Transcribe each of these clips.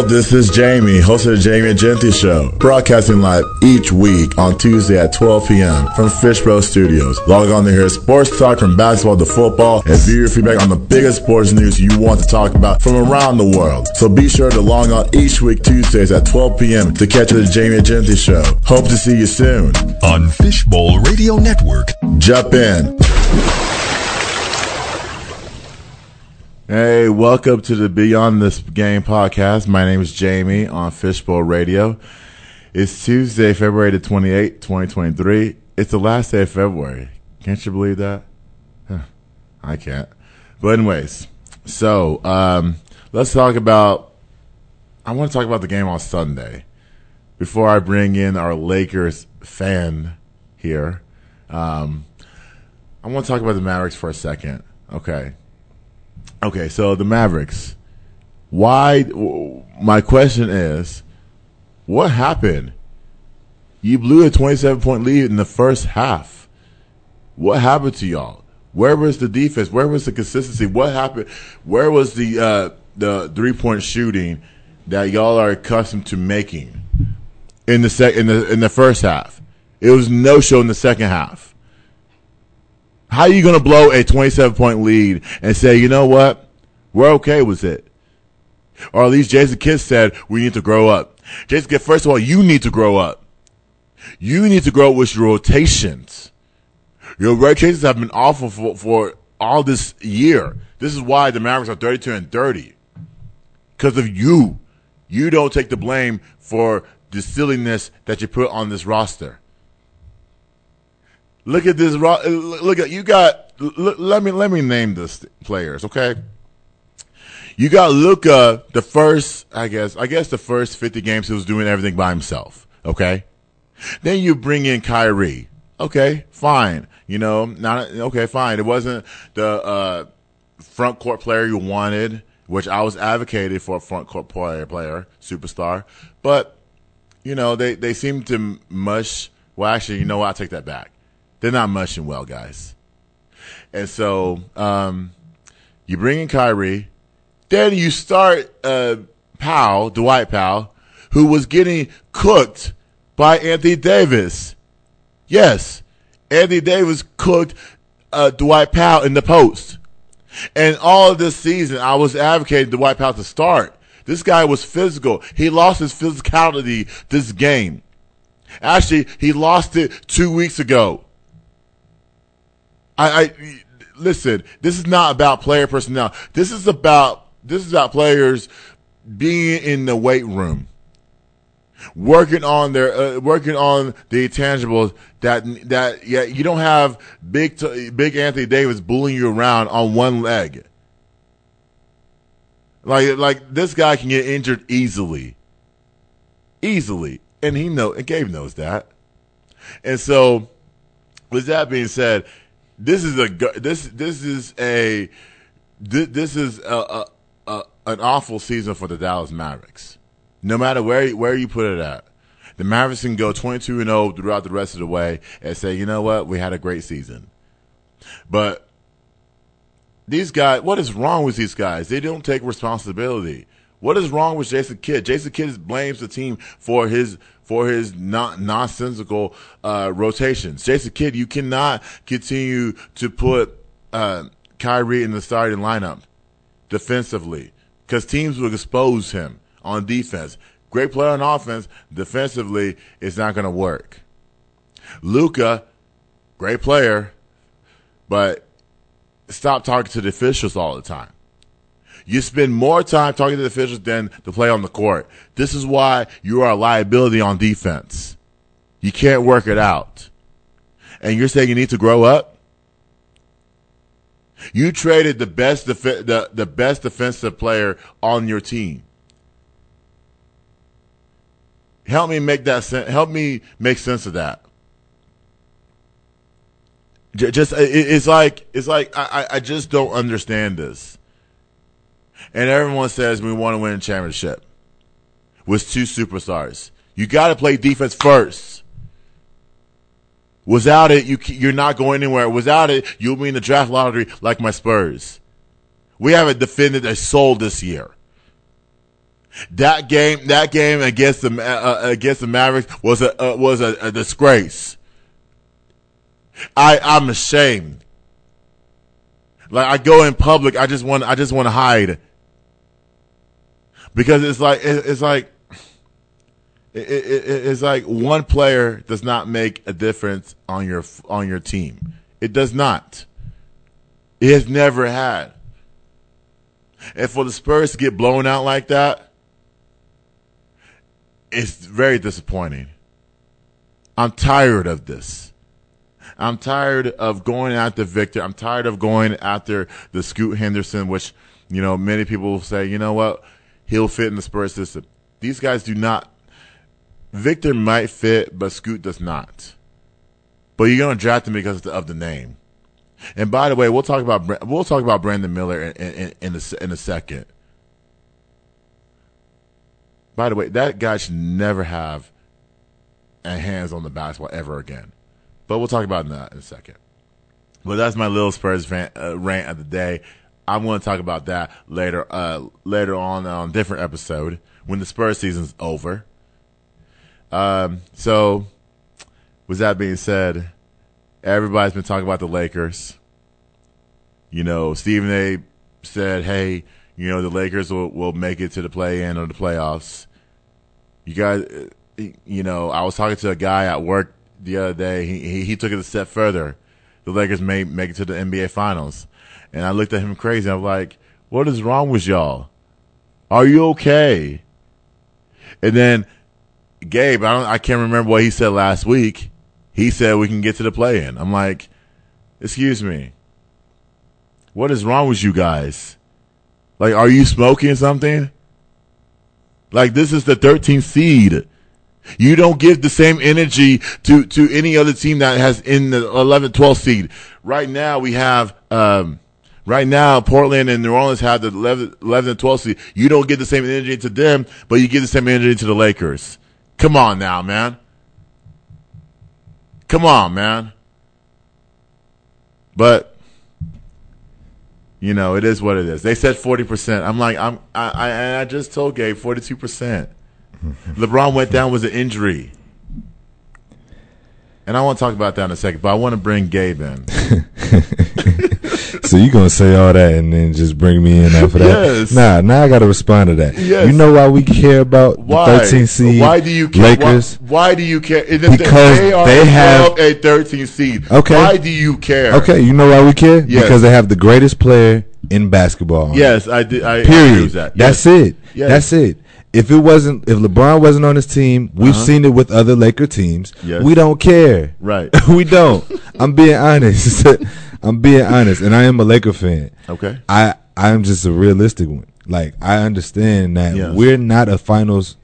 Well, this is Jamie, host of the Jamie Egenti Show, broadcasting live each week on Tuesday at 12 p.m. from Fishbowl Studios. Log on to hear sports talk from basketball to football and view your feedback on the biggest sports news you want to talk about from around the world. So be sure to log on each week Tuesdays at 12 p.m. to catch the Jamie Egenti Show. Hope to see you soon on Fishbowl Radio Network. Jump in. Hey, welcome to the Beyond This Game podcast. My name is Jamie on Fishbowl Radio. It's Tuesday, February the 28th, 2023. It's the last day of February. Can't you believe that? Huh, I can't. But anyways, so um, let's talk about. I want to talk about the game on Sunday before I bring in our Lakers fan here. Um, I want to talk about the Mavericks for a second. Okay. Okay, so the Mavericks. Why? My question is, what happened? You blew a 27 point lead in the first half. What happened to y'all? Where was the defense? Where was the consistency? What happened? Where was the uh, the three point shooting that y'all are accustomed to making in the sec in the in the first half? It was no show in the second half. How are you going to blow a 27 point lead and say, you know what? We're okay with it. Or at least Jason Kidd said, we need to grow up. Jason Kidd, first of all, you need to grow up. You need to grow with your rotations. Your rotations have been awful for, for all this year. This is why the Mavericks are 32 and 30. Because of you. You don't take the blame for the silliness that you put on this roster. Look at this. Look at you got. Look, let me let me name the players. Okay. You got Luka The first, I guess, I guess the first fifty games he was doing everything by himself. Okay. Then you bring in Kyrie. Okay, fine. You know, not okay, fine. It wasn't the uh, front court player you wanted, which I was advocated for a front court player, player, superstar. But you know, they they seem to mush. Well, actually, you know what? I take that back they're not mushing well, guys. And so um, you bring in Kyrie, then you start uh, Powell, Dwight Powell, who was getting cooked by Anthony Davis. Yes, Anthony Davis cooked uh, Dwight Powell in the post. And all of this season, I was advocating Dwight Powell to start. This guy was physical. He lost his physicality this game. Actually, he lost it two weeks ago. I, I listen. This is not about player personnel. This is about this is about players being in the weight room, working on their uh, working on the intangibles that that yeah you don't have big big Anthony Davis bullying you around on one leg. Like like this guy can get injured easily, easily, and he know and Gabe knows that. And so, with that being said, this is a this this is a this, this is a, a, a, an awful season for the Dallas Mavericks. No matter where where you put it at, the Mavericks can go 22 and 0 throughout the rest of the way and say, you know what, we had a great season. But these guys, what is wrong with these guys? They don't take responsibility. What is wrong with Jason Kidd? Jason Kidd blames the team for his for his non- nonsensical uh, rotations. Jason Kidd, you cannot continue to put uh, Kyrie in the starting lineup defensively because teams will expose him on defense. Great player on offense, defensively, it's not going to work. Luka, great player, but stop talking to the officials all the time. You spend more time talking to the officials than to play on the court. This is why you are a liability on defense. You can't work it out. And you're saying you need to grow up? You traded the best def- the, the best defensive player on your team. Help me make that sense. Help me make sense of that. Just it's like it's like I I just don't understand this and everyone says we want to win a championship with two superstars. You got to play defense first. Without it, you you're not going anywhere. Without it, you'll be in the draft lottery like my Spurs. We haven't defended a soul this year. That game, that game against the uh, against the Mavericks was a uh, was a, a disgrace. I I'm ashamed. Like I go in public, I just want I just want to hide because it's like it's like it, it, it's like one player does not make a difference on your on your team. It does not. It has never had. And for the Spurs to get blown out like that, it's very disappointing. I'm tired of this. I'm tired of going after Victor. I'm tired of going after the Scoot Henderson, which, you know, many people say, you know what, he'll fit in the Spurs system. These guys do not. Victor might fit, but Scoot does not. But you're going to draft him because of the name. And by the way, we'll talk about we'll talk about Brandon Miller in in, in, a, in a second. By the way, that guy should never have hands on the basketball ever again. But we'll talk about that in a second. But that's my little Spurs fan, uh, rant of the day. I'm going to talk about that later uh, later on on a different episode when the Spurs season's over. Um, so, with that being said, everybody's been talking about the Lakers. You know, Stephen A. said, "Hey, you know, the Lakers will, will make it to the play-in or the playoffs." You guys, you know, I was talking to a guy at work the other day. He he, he took it a step further. The Lakers may make it to the NBA Finals, and I looked at him crazy. I'm like, "What is wrong with y'all? Are you okay?" And then Gabe, I don't, I can't remember what he said last week. He said we can get to the play-in. I'm like, excuse me. What is wrong with you guys? Like, are you smoking something? Like, this is the 13th seed. You don't give the same energy to, to any other team that has in the 11th, 12th seed. Right now, we have, um, right now, Portland and New Orleans have the 11th, 11th and 12th seed. You don't get the same energy to them, but you give the same energy to the Lakers. Come on now, man. Come on, man. But you know, it is what it is. They said forty percent. I'm like, I'm, I, I, I just told Gabe forty two percent. LeBron went down with an injury, and I want to talk about that in a second. But I want to bring Gabe in. so you gonna say all that and then just bring me in after that? Yes. Nah, now I gotta respond to that. Yes. You know why we care about Why? the 13 seed? Why do you care? Lakers? Why, why do you care? Because they, are they have- a 13 seed. Okay. Why do you care? Okay, you know why we care? Yes. Because they have the greatest player in basketball. Yes, I did. I, I Period. with that. That's it. Yes. That's it. If it wasn't, if LeBron wasn't on his team, we've Uh-huh. seen it with other Laker teams. Yes. We don't care. Right. we don't. I'm being honest. I'm being honest, and I am a Laker fan. Okay. I I'm just a realistic one. Like I understand that Yes. we're not a finals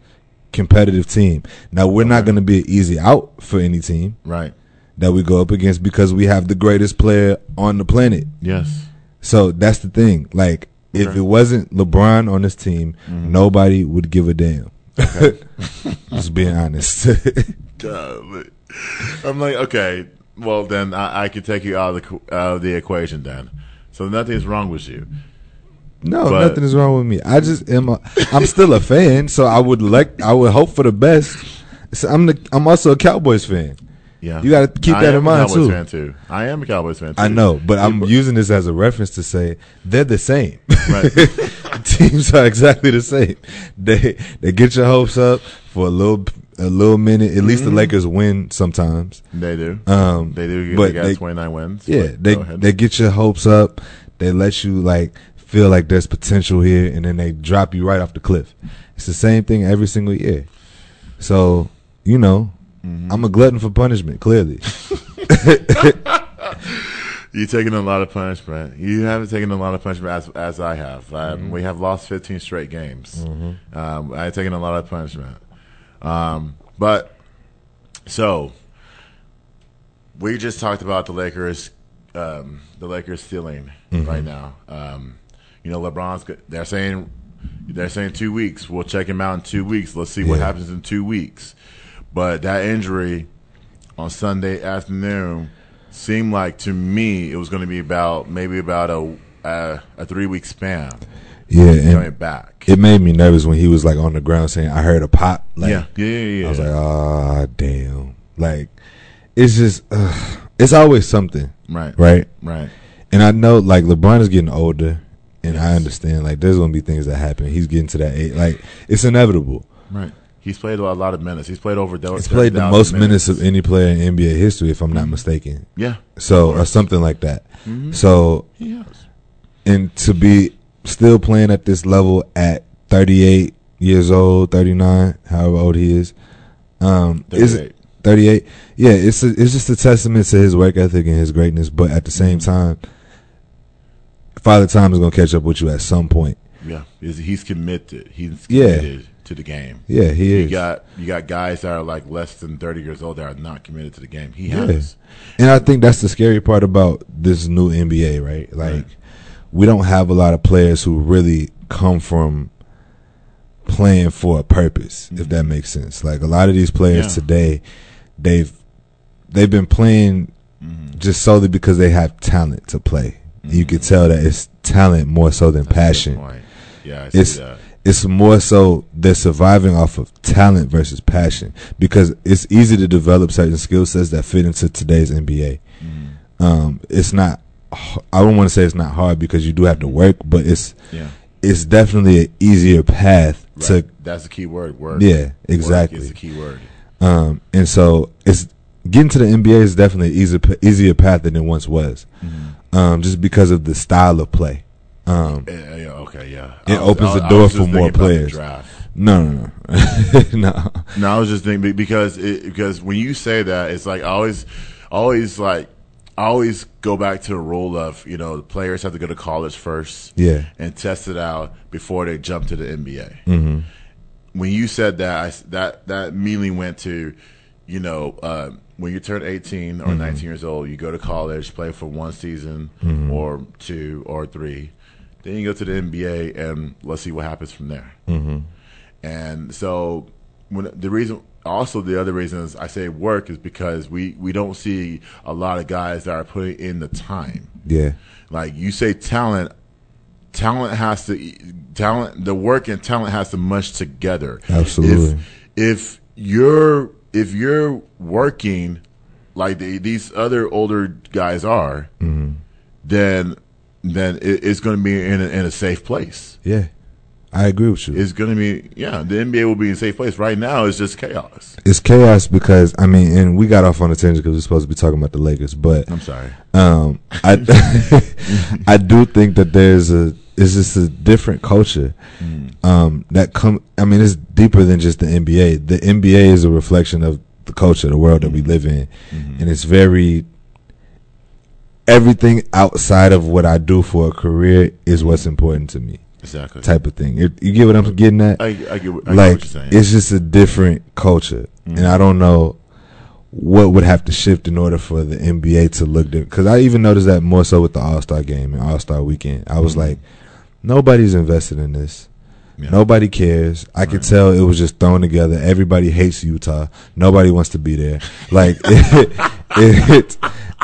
competitive team. Now we're not going to be an easy out for any team Right. that we go up against because we have the greatest player on the planet. Yes. So that's the thing. Like if it wasn't LeBron on this team, Mhm. nobody would give a damn. Just being honest. I'm like, okay, well then I, I can take you out of the co- out of the equation then. So nothing's wrong with you. no, But- nothing is wrong with me. I just am. A, I'm still a fan, so I would like. I would hope for the best. So I'm the. I'm also a Cowboys fan. Yeah, You gotta keep I that in mind, too. Too. I am a Cowboys fan too. I know, but I'm using this as a reference to say they're the same. Right. Teams are exactly the same. They they get your hopes up for a little a little minute. At least the Mhm. Lakers win sometimes. They do. Um, They do. but they got they- 29 wins. Yeah, they they get your hopes up. They let you like feel like there's potential here, and then they drop you right off the cliff. It's the same thing every single year. So you know, Mhm. I'm a glutton for punishment. Clearly, You're taking a lot of punishment. You haven't taken a lot of punishment as as I have. Um, Mm-hmm. We have lost 15 straight games. Um, I've taken a lot of punishment. Um, but so we just talked about the Lakers, um, the Lakers stealing Mm-hmm. right now. Um, you know, LeBron's. They're saying they're saying two weeks. We'll check him out in two weeks. Let's see what happens in two weeks. But that injury on Sunday afternoon seemed like to me it was going to be about maybe about a uh, a three week span. Yeah, coming back. it made me nervous when he was like on the ground saying, "I heard a pop." Like, yeah, yeah, yeah. I was like, "Ah, damn!" Like, it's just, uh, it's always something, right, right? right. And I know like LeBron is getting older, and I understand like there's gonna be things that happen. He's getting to that age, like it's inevitable. Right. He's played a lot of minutes. He's played over. He's played the most minutes of any player in NBA history, if I'm not mistaken. Yeah. So or something like that. Mhm. So has. and to be still playing at this level at 38 years old, 39, however old he is, um, is 38. 38. Yeah, it's a, it's just a testament to his work ethic and his greatness. But at the same time, Father Time is gonna catch up with you at some point. Yeah. He's, he's committed. He's Yeah. To the game. Yeah, he You is. got you got guys that are like less than thirty years old that are not committed to the game. He Yeah. And I think that's the scary part about this new NBA, right? Like, Right. we don't have a lot of players who really come from playing for a purpose, if that makes sense. Like a lot of these players Yeah. today, they've they've been playing Mhm. just solely because they have talent to play. You Mhm. could tell that it's talent more so than That's passion. Yeah, I see It's that. It's more so they're surviving off of talent versus passion because it's easy to develop certain skill sets that fit into today's NBA. Mhm. Um, it's not. I don't want to say it's not hard because you do have to work, but it's Yeah. it's definitely an easier path Right. That's the key word. Work. Yeah, Work exactly. is the key word. Um, and so it's getting to the NBA is definitely easier easier path than it once was. Mhm. Um, just because of the style of play. Um, Yeah, yeah, okay, yeah. It was- opens the door for more thinking about the players. no, no, no, no. No, I was just thinking because it, because when you say that, it's like I always, always like, I always go back to the rule of you know the players have to go to college first, Yeah. and test it out before they jump to the NBA. hmm When you said that, I that that immediately went to, you know, uh, when you turn eighteen or nineteen years old, you go to college, play for one season or two or three, then you go to the NBA, and let's see what happens from there. hmm And so, when the reason, also the other reasons I say work is because we we don't see a lot of guys that are putting in the time. Yeah. Like you say, talent, talent has to talent. The work and talent has to mush together. Absolutely. If if you're if you're working like the, these other older guys are, Mm-hmm. then then it, it's going to be in a, in a safe place. Yeah. I agree with you. It's going to be yeah. The NBA will be in a safe place. Right now, it's just chaos. it's chaos because I mean, and we got off on a tangent because we're supposed to be talking about the Lakers, but I'm sorry. um, I I do think that there's a it's just a different culture um, that come. I mean, it's deeper than just the NBA. The NBA is a reflection of the culture, the world that we live in, and it's very everything outside of what I do for a career is what's important to me, Exactly. type of thing. It, you get what I'm getting at? I, I get, what- I get what you're saying. it's just a different culture, mm-hmm. and I don't know what would have to shift in order for the NBA to look different. Because I even noticed that more so with the All Star game and All Star weekend. I was mm-hmm. like, nobody's invested in this. Yeah. Nobody cares. I could tell it was just thrown together. Everybody hates Utah. Nobody wants to be there. Like it, it,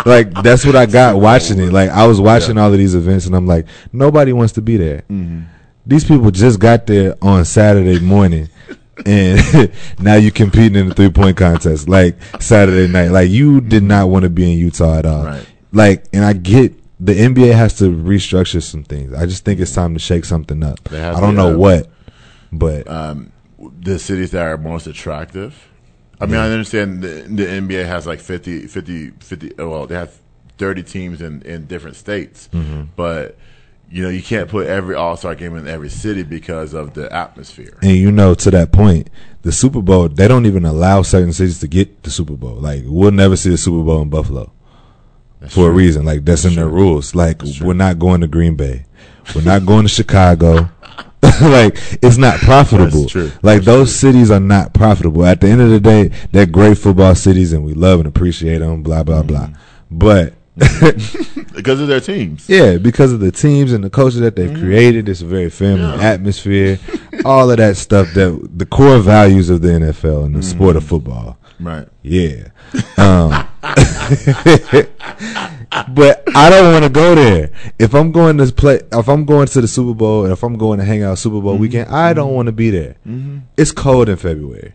like that's what I got watching it. Like I was watching all of these events, and I'm like, nobody wants to be there Mhm. these people just got there on Saturday morning. And now you're competing in the three point contest like Saturday night. Like you did not want to be in Utah at all. Right. Like, and I get the NBA has to restructure some things. I just think it's time to shake something up. I don't know uh, what, but um, the cities that are most attractive. I mean, I understand the, the NBA has like 50, 50, 50 oh, well, they have 30 teams in, in different states, Mm-hmm. but you know, you can't put every All Star game in every city because of the atmosphere. and you know to that point, the Super Bowl they don't even allow certain cities to get the Super Bowl. Like we'll never see the Super Bowl in Buffalo. That's for a reason. Like that's, in their rules. Like That's we're not going to Green Bay. We're not going to Chicago. like it's not profitable. That's true. Like That's those true. cities are not profitable. At the end of the day, they're great football cities and we love and appreciate them. Blah blah blah. Mm-hmm. But because of their teams. yeah, because of the teams and the culture that they've created, it's a very family. Yeah. atmosphere. all of that stuff that the core values of the NFL and the sport Mm-hmm. of football. Right. Yeah. Um, but I don't want to go there. If I'm going to play, if I'm going to the Super Bowl, and if I'm going to hang out Super Bowl mm-hmm. weekend, I don't mm-hmm. want to be there. Mm-hmm. It's cold in February.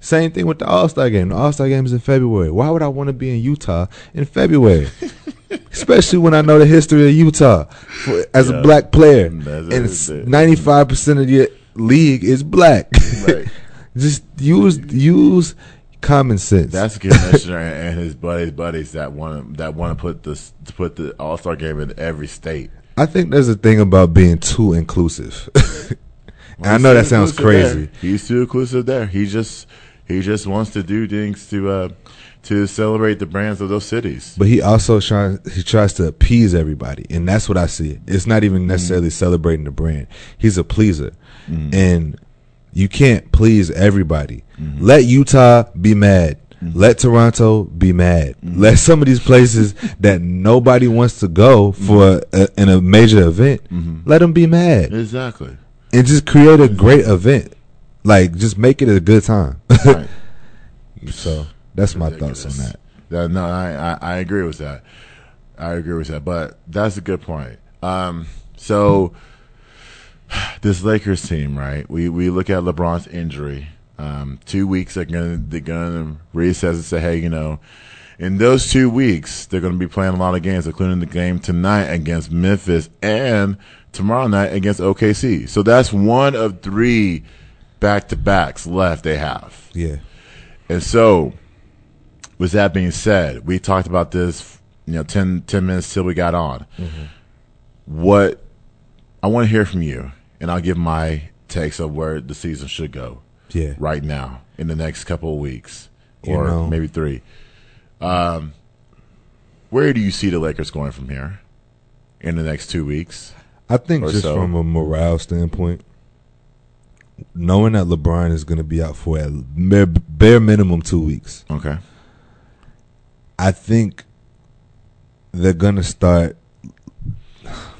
Same thing with the All Star game. The All Star game is in February. Why would I want to be in Utah in February? Especially when I know the history of Utah for, as Yeah. a black player, That's and ninety five percent of your league is black. Right. Just use use common sense. That's the commissioner and his buddies, buddies that want to that want to put this to put the All Star game in every state. I think there's a thing about being too inclusive. and I know that sounds crazy. there. He's too inclusive there. He just he just wants to do things to uh to celebrate the brands of those cities. But he also tries he tries to appease everybody, and that's what I see. It's not even necessarily celebrating the brand. He's a pleaser, and you can't please everybody. Mm-hmm. Let Utah be mad. Mm-hmm. Let Toronto be mad. Mm-hmm. Let some of these places that nobody wants to go for a, in a major event, let them be mad, Exactly. and just create a great event. Like just make it a good time. Right. so that's my thoughts on that. That- no, I, I I agree with that. I agree with that. But that's a good point. Um, so this Lakers team, right? We we look at LeBron's injury. Um, two weeks they're gonna they're gonna reassess and say, hey, you know, in those two weeks they're gonna be playing a lot of games, including the game tonight against Memphis and tomorrow night against OKC. So that's one of three back to backs left they have. Yeah. And so, with that being said, we talked about this, you know, 10, 10 minutes till we got on. What I want to hear from you, and I'll give my takes of where the season should go Yeah. right now in the next couple of weeks, You or know. maybe three. Um, where do you see the Lakers going from here in the next two weeks? I think just so. from a morale standpoint, knowing that LeBron is going to be out for at bare, bare minimum two weeks, Okay. I think they're going to start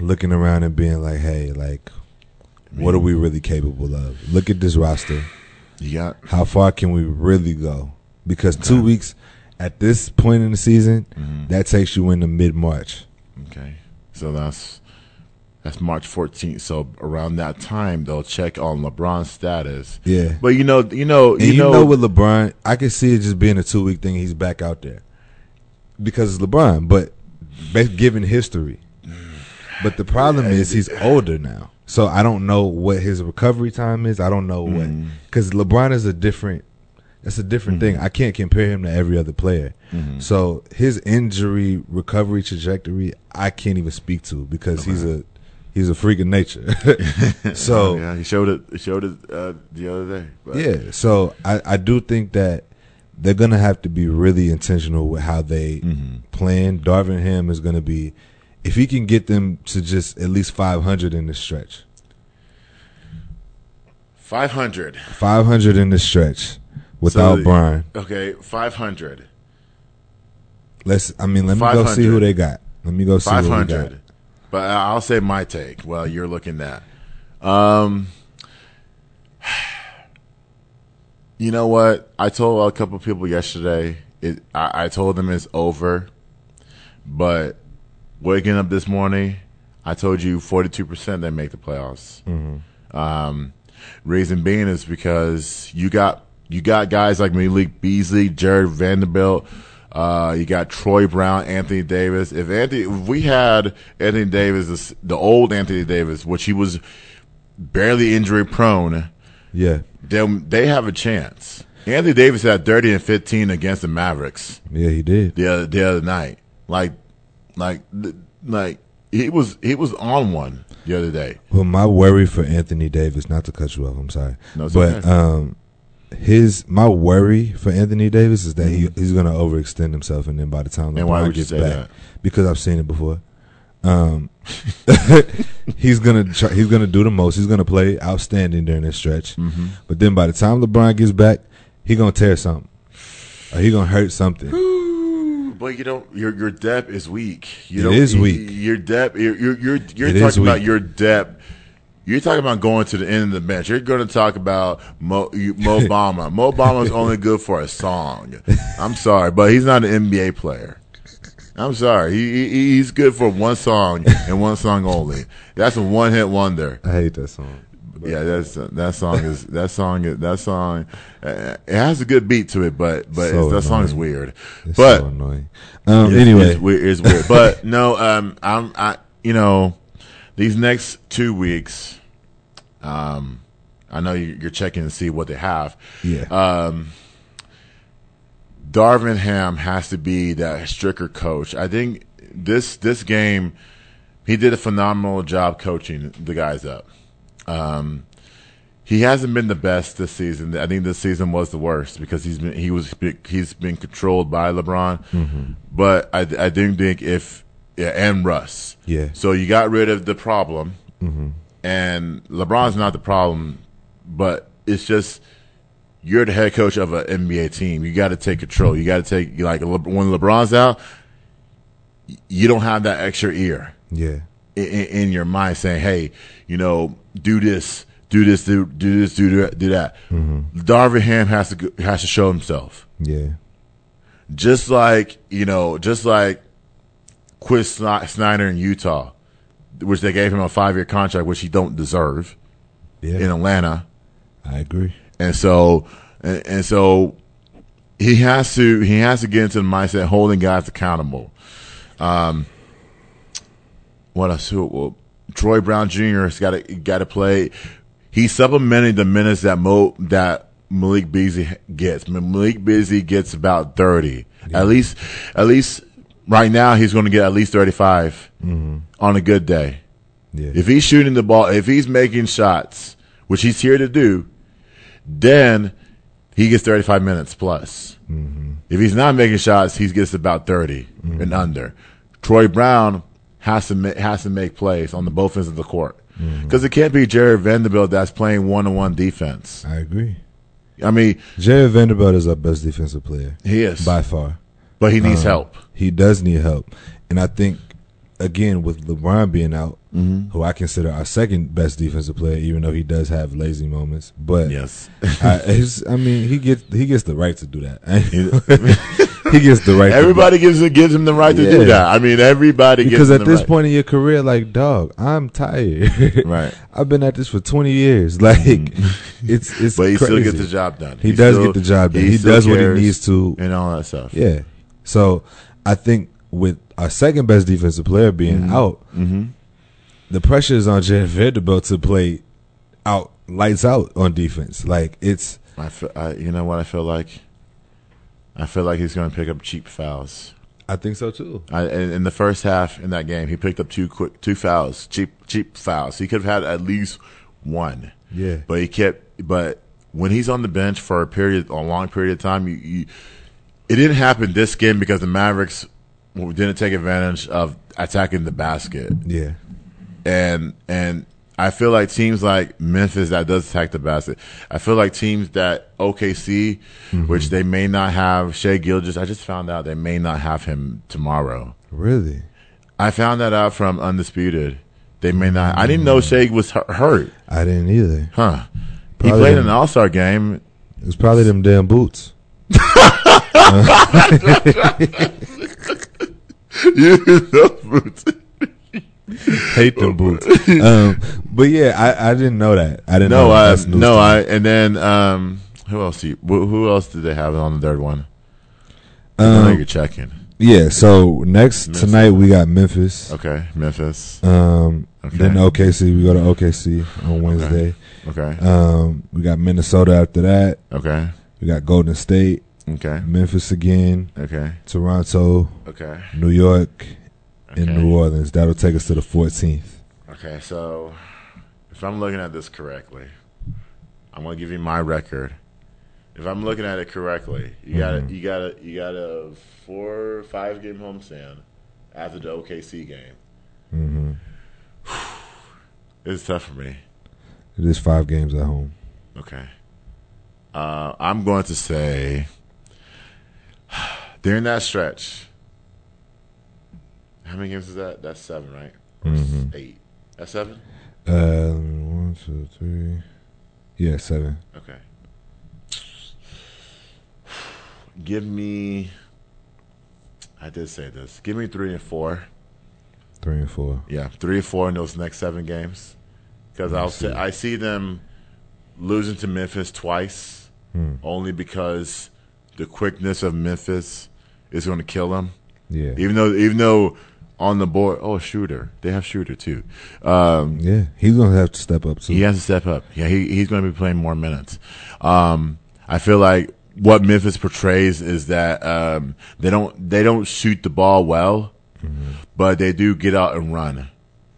looking around and being like, "Hey, like, what are we really capable of? Look at this roster. You got How far can we really go? Because two weeks at this point in the season, Mm-hmm. that takes you into mid March. Okay, so that's that's March 14th. So around that time, they'll check on LeBron's status. Yeah. But you know, you know, And you, you, know, know, with LeBron, I can see it just being a two week thing. He's back out there because it's LeBron, but given history. But the problem is he's older now, so I don't know what his recovery time is. I don't know what because LeBron is a different. That's a different thing. I can't compare him to every other player. So his injury recovery trajectory, I can't even speak to because he's a he's a freak of nature. so yeah, he showed it. He showed it uh, the other day. But yeah, so I, I do think that they're gonna have to be really intentional with how they Mm-hmm. plan. Darvin Ham is gonna be if he can get them to just at least five hundred in the stretch. 500. Five hundred in the stretch without So- Brian. Okay, 500. Let's I mean let me go see who they got. Let me go see what we got. 500. But I'll say my take Well, you're looking at. Um, you know what? I told a couple people yesterday. It. I, I told them it's over. But waking up this morning, I told you 42% they make the playoffs. Um, reason being is because you got you got guys like Malik Beasley, Jared Vanderbilt. Uh, you got Troy Brown, Anthony Davis. If Anthony, if we had Anthony Davis, the old Anthony Davis, which he was barely injury prone, Yeah. then they have a chance. Anthony Davis had 30 and 15 against the Mavericks Yeah, he did. the other, the other night. Like, like, like he was he was on one the other day. Well, my worry for Anthony Davis, not to cut you off, I'm sorry, No, it's but okay. um, his my worry for Anthony Davis is that he Mm-hmm. he's going to overextend himself, and then by the time LeBron gets back, that? because I've seen it before. Um, he's gonna try, he's gonna do the most. He's gonna play outstanding during this stretch, Mm-hmm. but then by the time LeBron gets back, he gonna tear something, or he gonna hurt something. But you don't. Your your depth is weak. You It don't, is weak. Your depth. You're you're you're, you're It talking about your depth You're talking about going to the end of the bench. You're going to talk about Mo, you, Mo Bamba. Mo Bamba's only good for a song. I'm sorry, but he's not an NBA player. I'm sorry. He, he he's good for one song and one song only. That's a one hit wonder. I hate that song. Yeah, that's that song is that song is that song. Uh, it has a good beat to it, but but So it's, that song is weird. It's but so annoying. Um, it's, anyway, it's weird. It's weird. but no, um, I'm I you know these next two weeks, um, I know you- you're checking to see what they have. yeah, Um, Darvin Ham has to be that stricter coach. I think this this game, he did a phenomenal job coaching the guys up. Um, he hasn't been the best this season. I think this season was the worst because he's been he was he's been controlled by LeBron. But I I do think if yeah, and Russ. yeah, So you got rid of the problem, and LeBron's not the problem, but it's just you're the head coach of an NBA team. You got to take control. You got to take like when LeBron's out, you don't have that extra ear yeah, in, in your mind saying, "Hey, you know, do this, do this, do do this, do that, do that." Darvin Ham has to has to show himself yeah, just like you know, just like Sni- Snyder in Utah, which they gave him a five year contract, which he don't deserve yeah. in Atlanta, I agree. and so and, and so he has to he has to get into the mindset holding guys accountable. Um, what else? Who- Well, Troy Brown Jr. has got to got to play. He's supplementing the minutes that Mo that Malik Beasley gets. Malik Beasley gets about thirty at least. At least right now, he's going to get at least thirty mm-hmm. on a good day. Yeah, If he's shooting the ball, if he's making shots, which he's here to do, then he gets 35 minutes plus. Mm-hmm. If he's not making shots, he gets about 30 mm-hmm. and under. Troy Brown has to ma- has to make plays on the both ends of the court because it can't be Jared Vanderbilt that's playing one on one defense. I agree. I mean, Jared Vanderbilt is our best defensive player he is, by far. but he needs Um, help. He does need help, and I think again with LeBron being out, Mm-hmm. who I consider our second best defensive player, even though he does have lazy moments. But Yes, I, I mean, he gets he gets the right to do that. he gets the right. everybody gives gives him the right to do that. I mean, everybody because gives him at this right. point in your career, like dog, I'm tired. Right. I've been at this for 20 years. Like it's it's. but he still gets the job done. He, does still- get the job done. He, still does what he needs to. and all that stuff. Yeah. So I think with our second best defensive player being out, Mm-hmm. the pressure is on Jared Vanderbilt to play out lights out on defense. Like it's I feel, I, you know what I feel like? I feel like he's going to pick up cheap fouls. I think so too. I, in, in the first half in that game, he picked up two quick two fouls, cheap cheap fouls. He could have had at least one, Yeah. but he kept. But when he's on the bench for a period, a long period of time, you, you it didn't happen this game because the Mavericks didn't take advantage of attacking the basket Yeah. and and I feel like teams like Memphis that does attack the basket. I feel like teams that OKC, mm-hmm. which they may not have Shai Gilgeous. I just found out they may not have him tomorrow. Really? I found that out from Undisputed. They may not. I didn't know mm. Shea was hurt. I didn't either. Huh? He played in didn't. an All Star game. It was probably them damn boots. Hate them boots. Um, but yeah, I, I didn't know that. I didn't no, know I no. I and then um, who else? Do you, who who else did they have on the third one? I Um, you're checking. yeah. So next Memphis. tonight we got Memphis. Okay, Memphis. Um, Okay. then OKC. We go to OKC on Wednesday. Okay. Um, we got Minnesota after that. Okay. We got Golden State, Okay. Memphis again, Okay. Toronto, Okay. New York, Okay. and New Orleans. That'll take us to the 14th. Okay. So, if I'm looking at this correctly, I'm gonna give you my record. If I'm looking at it correctly, you got Mm-hmm. you got to you got a four or five game homestand after the OKC game. Mm-hmm. It's tough for me. It is five games at home. Okay. Uh, I'm going to say during that stretch. How many games is that? That's seven, right? Mhm. Eight. That's seven. Um, One, two, three. Yeah, seven. Okay. Give me. I did say this. Give me three and four. Three and four. Yeah, three and four in those next seven games. Because I'll say I see them losing to Memphis twice, Hmm. only because the quickness of Memphis is going to kill them. Yeah. Even though, even though on the board, oh shooter, they have shooter too. Um, Yeah. He's gonna have to step up too. he has to step up. Yeah, he, he's going to be playing more minutes. Um, I feel like what Memphis portrays is that um, they don't they don't shoot the ball well, but they do get out and run.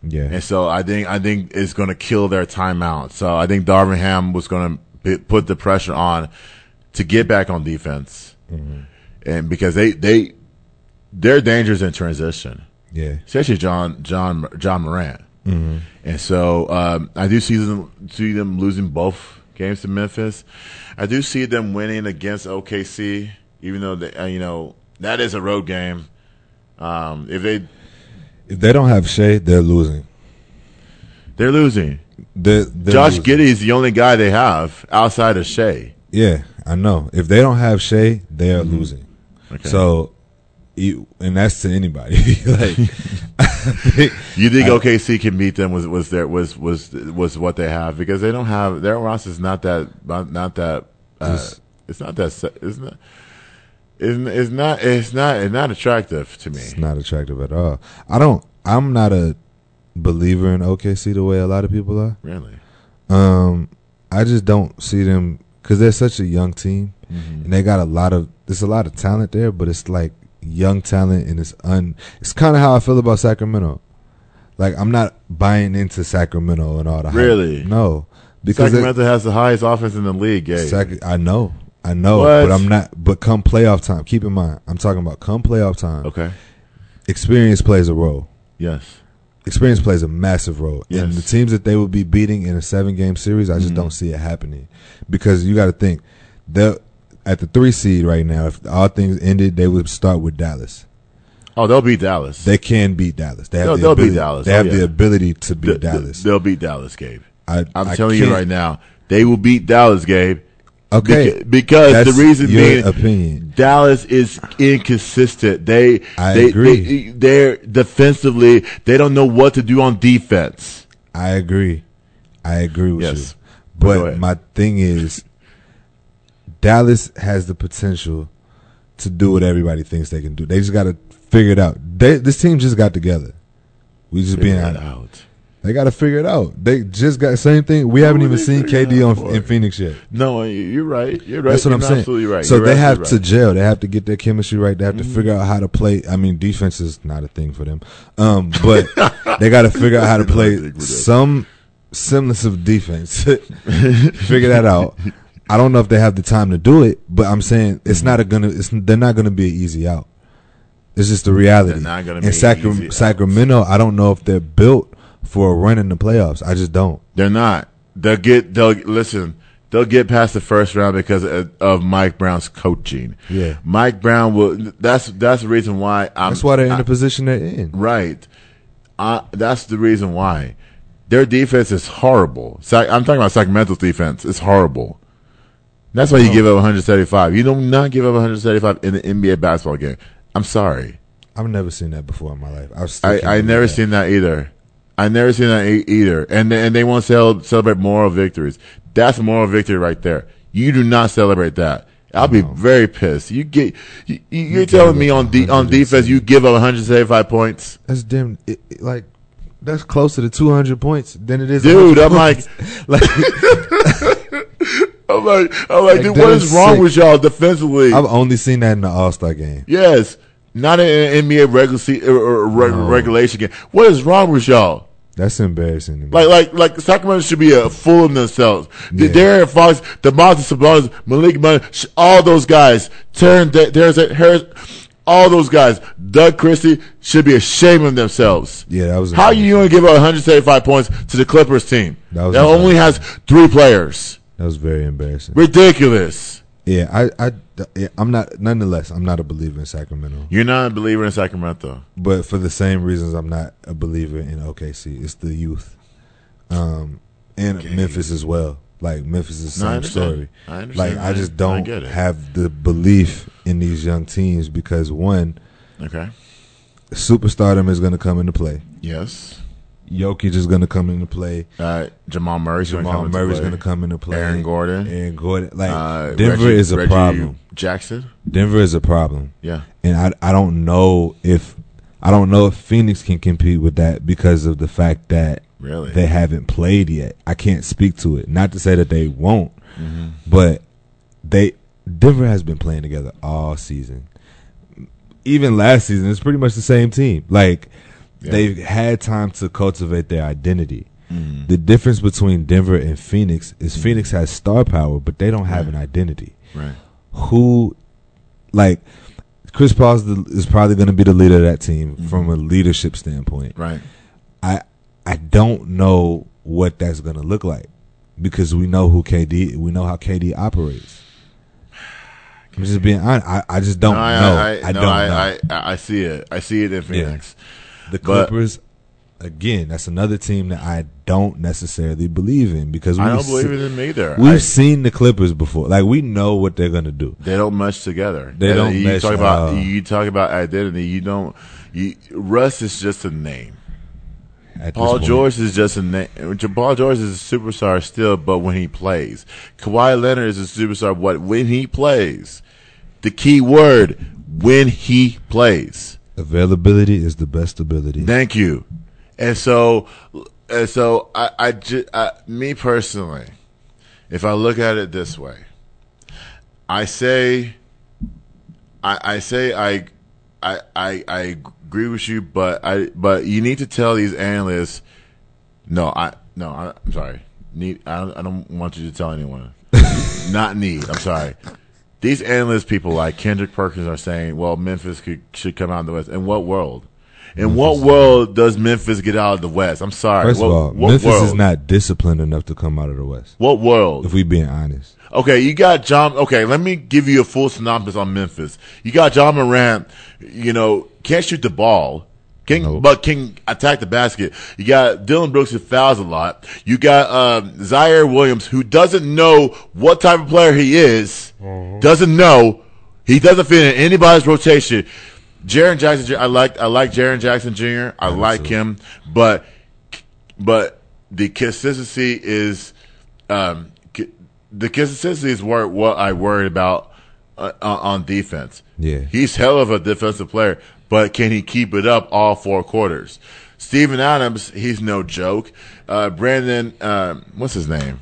Yeah. And so I think I think it's going to kill their timeout. So I think Darvin Ham was going to put the pressure on to get back on defense, and because they they they're dangerous in transition yeah. especially John John John Morant. Mm-hmm. And so um, I do see them see them losing both games to Memphis. I do see them winning against OKC, even though they, uh, you know that is a road game. Um, if they If they don't have Shai, they're losing. they're losing, They're, they're Josh losing. Giddey is the only guy they have outside of Shai. Yeah, I know. If they don't have Shai, they are losing. Mm-hmm. Okay. So, you, and that's to anybody. like, You think OKC can beat them? Was was their was was was what they have because they don't have their roster is not that not, that uh, Just- it's not that it's not it's, it's not it's not it's not attractive to me. it's not attractive at all. I don't. I'm not a believer in OKC the way a lot of people are. Really, Um, I just don't see them because they're such a young team, and they got a lot of. There's a lot of talent there, but it's like young talent, and it's un. It's kind of how I feel about Sacramento. Like I'm not buying into Sacramento and all the hype. Really? no, because Sacramento has the highest offense in the league. Gabe. Sac- I know, I know, What? but I'm not. But come playoff time, keep in mind, I'm talking about come playoff time. okay. Experience plays a role. Yes. Experience plays a massive role. And the teams that they will be beating in a seven game series, I just Mhm. don't see it happening. Because you got to think, they're at the three seed right now. If all things ended, they would start with Dallas. Oh, they'll beat Dallas. They can beat Dallas. They have They'll- the they'll beat ability, Dallas. They Oh, have yeah. the ability to beat Th- th- Dallas. They'll beat Dallas, Gabe. I, I'm I telling you can't- right now, they will beat Dallas, Gabe. Okay, Beca- because That's the reason being, opinion. Dallas is inconsistent. They, I they, agree. They, are defensively. They don't know what to do on defense. I agree. I agree with Yes. you. But my thing is, Dallas has the potential to do what everybody thinks they can do. They just got to figure it out. They, this team just got together. We just being Figure it honest. out. They got to figure it out. They just got same thing. We haven't even seen KD on in Phoenix yet. No, you're right. You're right. That's what You're I'm saying. Absolutely right. So You're they have absolutely to gel. They have to get their chemistry right. They have to figure out how to play. I mean, defense is not a thing for them, um, but they got to figure out how to play thing for them. some semblance of defense. figure that out. I don't know if they have the time to do it, but I'm saying it's Mm-hmm. not a gonna. It's they're not gonna be an easy out. It's just the reality. They're not gonna In be Sacra- easy out. Sacramento, I don't know if they're built for a run in the playoffs. I just don't. They're not. They'll get. They'll listen. They'll get past the first round because of, of Mike Brown's coaching. Yeah. Mike Brown will. That's that's the reason why. I'm, That's why they're in I- the position they're in. Right. Uh, that's the reason why. Their defense is horrible. Sac- I'm talking about Sacramento's defense. It's horrible. That's why you um, give up 175. You do not give up 175 in an NBA basketball game. I'm sorry. I've never seen that before in my life. I, I, I never that. seen that either. I never seen that e- either. And they- and they want to celebrate moral victories. That's a moral victory right there. You do not celebrate that. I'll be very pissed. You get you, you- you're telling me on de- on defense you give up 175 points. That's damn it, it- like that's closer to 200 points than it is. Dude, I'm like, like I'm like, I'm like, Like, dude, what is wrong sick. with y'all defensively? I've only seen that in the All Star game. yes, not in an NBA regular se- or, or reg- No. regulation game. What is wrong with y'all? That's embarrassing to me. Like, like, like Sacramento should be a fool of themselves. The Yeah. De'Aaron Fox, Domantas Sabonis, Malik Monk, all those guys. Turn there's a Harris, all those guys. Doug Christie should be ashamed of themselves. yeah, that was How you going to give up 175 points to the Clippers team That that, only has three players? That was very embarrassing. Ridiculous. Yeah, I, I, yeah, I'm not. Nonetheless, I'm not a believer in Sacramento, You're not a believer in Sacramento. but for the same reasons, I'm not a believer in OKC. It's the youth. Um, and Game. Memphis as well. Like Memphis is the No, I same story. I understand. Like I just don't get it. have the belief in these young teams because one, Okay. superstardom is going to come into play. Yes. Jokic is going to come into play. Uh, Jamal Murray's going to Jamal come Murray's into play. going to come into play. Aaron Gordon. Aaron Gordon. Like Uh, Denver Reggie- is a Reggie problem. Jackson. Denver is a problem, Yeah. and I I don't know if I don't know if Phoenix can compete with that because of the fact that Really. they haven't played yet. I can't speak to it. Not to say that they won't, Mhm. but they Denver has been playing together all season. Even last season, it's pretty much the same team. Like Yeah. they've had time to cultivate their identity. Mhm. The difference between Denver and Phoenix is Phoenix has star power, but they don't have Right. an identity. Right. Who, like, Chris Paul is, the, is probably going to be the leader of that team Mhm. from a leadership standpoint. Right. I I don't know what that's going to look like because we know who KD, we know how KD operates. I'm just being honest. I, I just don't no, I, know. I, I, no, don't I, know. I, I see it. I see it in Phoenix. The but- Clippers, again, that's another team that I don't necessarily believe in because I we've don't believe se- in them either. We've I- seen the Clippers before. Like we know what they're gonna do. They don't mesh together. They don't You mesh talk about all. you talk about identity. You don't. You, Russ is just a name. Paul. George is just a name. Paul George is a superstar still, but when he plays, Kawhi Leonard is a superstar. What when he plays? The key word when he plays. Availability is the best ability. Thank you. And so, and so I, I, ju- I, me personally, if I look at it this way, I say, I, I say I, I, I, I agree with you, but I, but you need to tell these analysts, no, I, no, I, I'm sorry, need, I I don't want you to tell anyone, not need. I'm sorry. These analyst people like Kendrick Perkins are saying, well, Memphis could, should come out of the West. In what world? In what world does Memphis get out of the West? I'm sorry. First what, of all, Memphis world? is not disciplined enough to come out of the West. What world? If we're being honest, Okay, you got John. Okay, let me give you a full synopsis on Memphis. You got John Morant. You know, can't shoot the ball. Can, Nope. but King attacked the basket. You got Dillon Brooks who fouls a lot. You got um, Ziaire Williams who doesn't know what type of player he is. Doesn't know. He doesn't fit in anybody's rotation. Jaren Jackson, I like I like Jaren Jackson Jr. I like him, but but the consistency is um, the consistency is wor- what I worried about uh, on defense. Yeah. he's hell of a defensive player, but can he keep it up all four quarters? Steven Adams, he's no joke. Uh, Brandon, um, what's his name?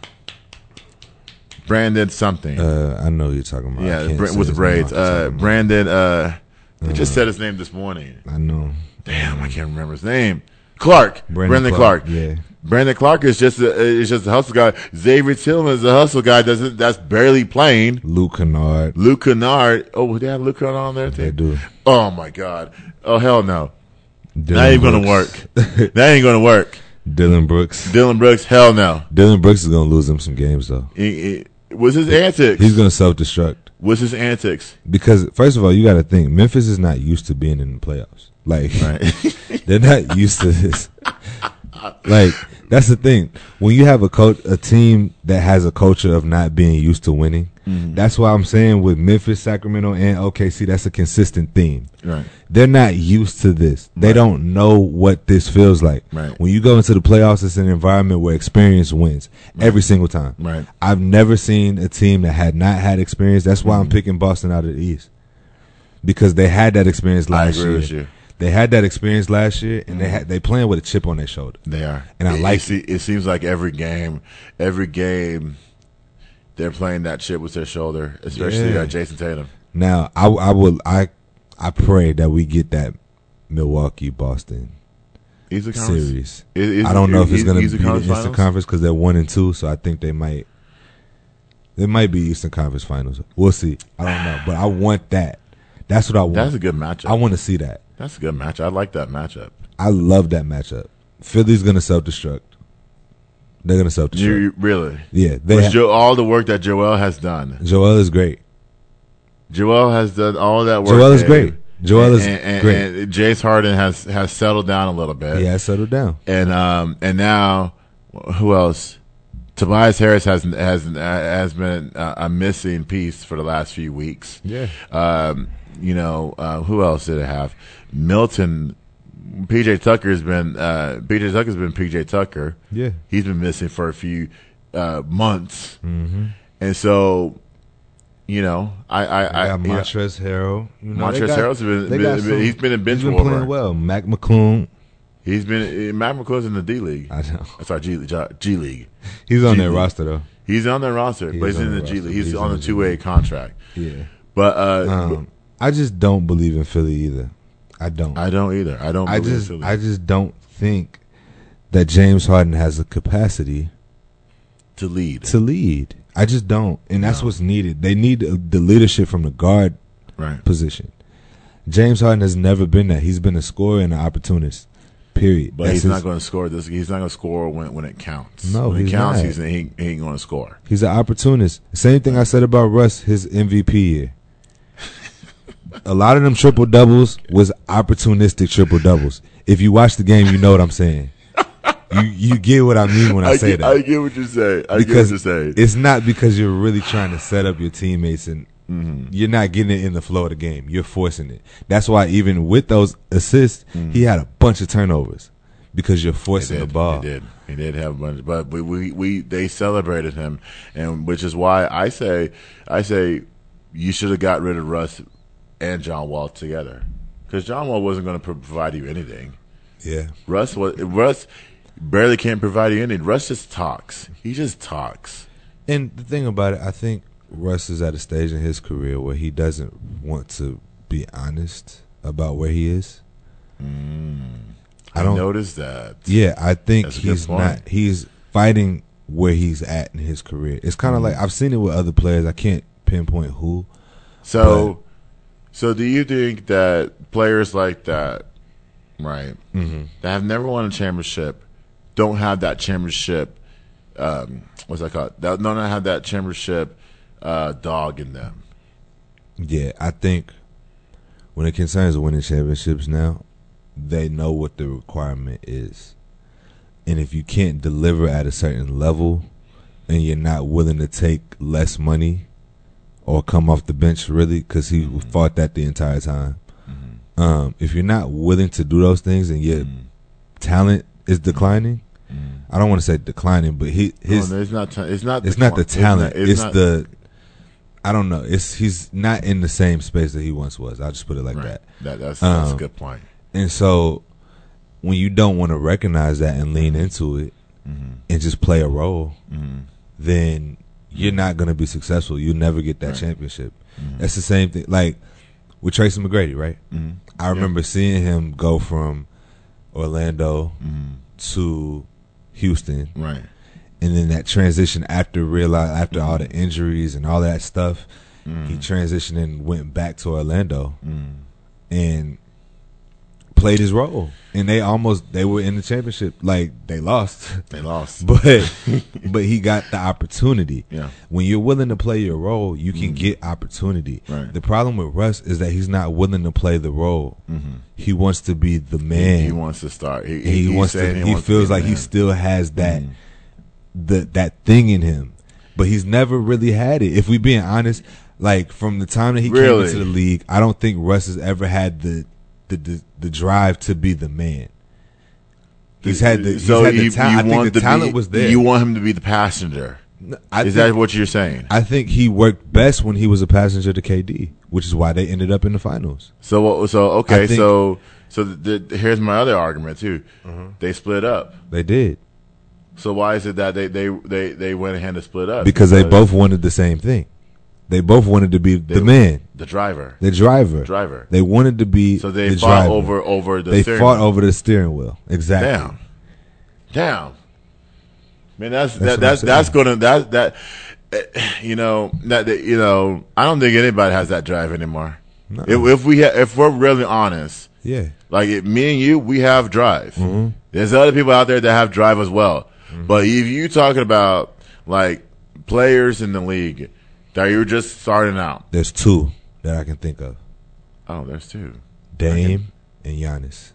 Brandon something. uh, I know you're talking about. Yeah, Bra- with the braids. off the top Uh, Brandon. Uh, I just said his name this morning. I know. Damn, I can't remember his name. Clarke. Brandon Brandon, Clarke. Yeah. Brandon Clarke is just a, is just a hustle guy. Xavier Tillman is a hustle guy. Doesn't that's barely playing. Luke Kennard. Luke Kennard. Oh, they have Luke Kennard on there too. They do. Oh my God. Oh hell no. Dillon that ain't gonna work. That ain't gonna work. Dillon Brooks. Dillon Brooks. Hell no. Dillon Brooks is gonna lose them some games though. He, was his antics? He's gonna self destruct was his antics? because first of all, you got to think Memphis is not used to being in the playoffs. Like Right. they're not used to this. like that's the thing. When you have a coach, a team that has a culture of not being used to winning, Mm-hmm. that's why I'm saying with Memphis, Sacramento, and OKC, that's a consistent theme. right. They're not used to this. They Right. don't know what this feels like. Right. When you go into the playoffs, it's an environment where experience wins every single time. Right. I've never seen a team that had not had experience. That's why I'm Mhm. picking Boston out of the East because they had that experience I last agree year. They had that experience last year, and they Mhm. had they playing with a chip on their shoulder. They are, And I it, like it. It seems like every game, every game, they're playing that chip with their shoulder, especially Yeah. uh, Jayson Tatum. Now, I I will I I pray that we get that Milwaukee Boston series. Is- is- I don't know if it's going to be the Eastern? Conference because they're one and two, so I think they might. They might be Eastern Conference Finals. We'll see. I don't know, but I want that. That's what I want. That's a good matchup. I want to see that. That's a good match. I like that matchup. I love that matchup. Philly's going to self destruct. They're going to self destruct. Really? Yeah, they. Ha- Jo- all the work that Joel has done. Joel is great. Joel has done all that work. Joel is great. Joel is and, and, great. And James Harden has has settled down a little bit. He has settled down. And um and now who else? Tobias Harris has has has been uh, a missing piece for the last few weeks. Yeah. Um, you know, uh, who else did it have? Melton. PJ Tucker's been uh, PJ Tucker's been PJ Tucker. Yeah. He's been missing for a few uh, months, Mm-hmm. and so you know, I I, I I you know, Montrezl Harrell. You know, Montrezl Harrell's been, been- some- he's been a bench He's been warmer. playing well. Mac McClung. He's been Matt McCoy's in the D League. I know. Sorry, G, G League. He's on G that League. roster though. He's on their roster, He but he's in the the G League. He's, He's on on a the two way contract. Yeah. But uh, Um, I just don't believe in Philly either. I don't. I don't either. I don't. I believe just Philly. I just don't think that James Harden has the capacity to lead. to lead. I just don't, and that's No. what's needed. They need the leadership from the guard right. position. James Harden has never been that. He's been a scorer and an opportunist. Period. But That's he's his- not going to score this. He's not going to score when when it counts. No, when it he's counts, not. he's he, he ain't going to score. He's an opportunist. Same thing I said about Russ, his MVP year. A lot of them triple doubles was opportunistic triple doubles. If you watch the game, you know what I'm saying. You you get what I mean when I, say get, that. I get what you're saying. I because get what you're saying. it's not because you're really trying to set up your teammates and Mm-hmm. you're not getting it in the flow of the game. You're forcing it. That's why even with those assists, he had a bunch of turnovers because you're forcing Mm-hmm. did. the ball. He did. He did have a bunch, but we, we we they celebrated him, and which is why I say I say you should have got rid of Russ and John Wall together because John Wall wasn't going to provide you anything. Yeah. Russ was Russ barely can't provide you anything. Russ just talks. He just talks. And the thing about it, I think Russ is at a stage in his career where he doesn't want to be honest about where he is. I, I don't- notice that. Yeah, I think That's he's not. He's fighting where he's at in his career. It's kind of Mm. like I've seen it with other players. I can't pinpoint who. So, so do you think that players like that, right, Mm-hmm. that have never won a championship, don't have that championship? Um, what's that called? That don't have that championship uh, dog in them. Yeah, I think when it concerns winning championships now, they know what the requirement is. And if you can't deliver at a certain level and you're not willing to take less money or come off the bench really because he mm-hmm. fought that the entire time. Mm-hmm. Um, if you're not willing to do those things and your mm-hmm. talent is declining, I don't want to say declining, but he his no, it's not. ta- It's not. it's the not the talent. It's, It's, not- the I don't know. It's he's not in the same space that he once was. I'll just put it like right. that. That, that's that's a Um, good point. And so when you don't want to recognize that and lean into it Mm-hmm. and just play a role, then you're not going to be successful. You'll never get that Right. championship. Mm-hmm. That's the same thing. Like with Tracy McGrady, right? Mm-hmm. I remember seeing him go from Orlando mm-hmm. to Houston Right. and then that transition after realize after all the mm-hmm. injuries and all that stuff, he transitioned and went back to Orlando and played his role. And they almost they were in the championship. Like they lost. They lost. But but he got the opportunity. Yeah. When you're willing to play your role, you can mm-hmm. get opportunity. Right. The problem with Russ is that he's not willing to play the role. Mm-hmm. He wants to be the man he, he wants to start. He, and he, wants to. He, wants feels be like he still has mm-hmm. that, the that thing in him, but he's never really had it. If we being honest, like from the time that he Really? came into the league, I don't think Russ has ever had the the the, the drive to be the man. He's had the, he's so had the you, talent. you I think want the talent be, was there. You want him to be the passenger. I is think, that what you're saying? I think he worked best when he was a passenger to KD, which is why they ended up in the finals. So? So okay. Think- so so the, the, here's my other argument too. Mm-hmm. They split up. They did So why is it that they they they, they went ahead and split up? because they both wanted the same thing. They both wanted to be They- the man, the driver the driver. driver. They wanted to be. So they the fought driver. over over the. They steering fought wheel. over the steering wheel. Exactly. Damn. Damn. Man, that's, That's that, that's that's gonna that that eh, you know that, you know I don't think anybody has that drive anymore. No. If, if we ha- if we're really honest, Yeah. like it, me and you, we have drive. Mm-hmm. There's other people out there that have drive as well. But if you talking about like players in the league that you're just starting out, There's two that I can think of: oh, there's two. Dame and Giannis.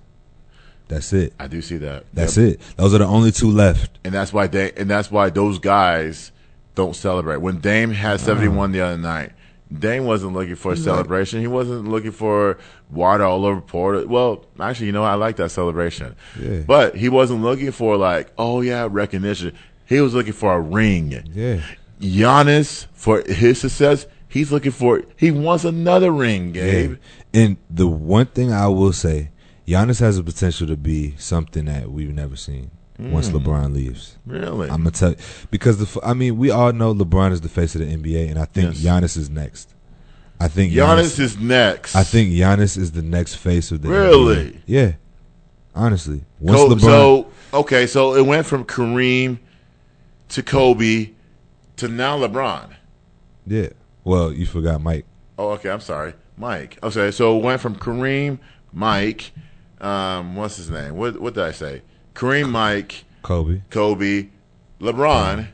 That's it. I do see that. That's Yep. it. Those are the only two left. and that's why they and that's why those guys don't celebrate. When Dame had uh-huh. seventy one the other night, Dame wasn't looking for a like- celebration. he wasn't looking for water all over Porter. Well, actually, you know, I like that celebration. Yeah. But he wasn't looking for like, oh yeah, recognition. He was looking for a ring. Yeah. Giannis for his success, he's looking for he wants another ring, Gabe. Yeah. And the one thing I will say, Giannis has the potential to be something that we've never seen once Mm. LeBron leaves. Really? I'm gonna tell you because the I mean we all know LeBron is the face of the NBA, and I think Yes. Giannis is next. I think Giannis is next. I think Giannis is the next face of the Really? NBA. Yeah. Honestly, once LeBron, So okay, so it went from Kareem to Kobe to now LeBron. yeah. Well, you forgot Mike. Oh, okay. I'm sorry, Mike. Okay, so it went from Kareem, Mike. Um, what's his name? What what did I say? Kareem, Mike, Kobe. Kobe, LeBron.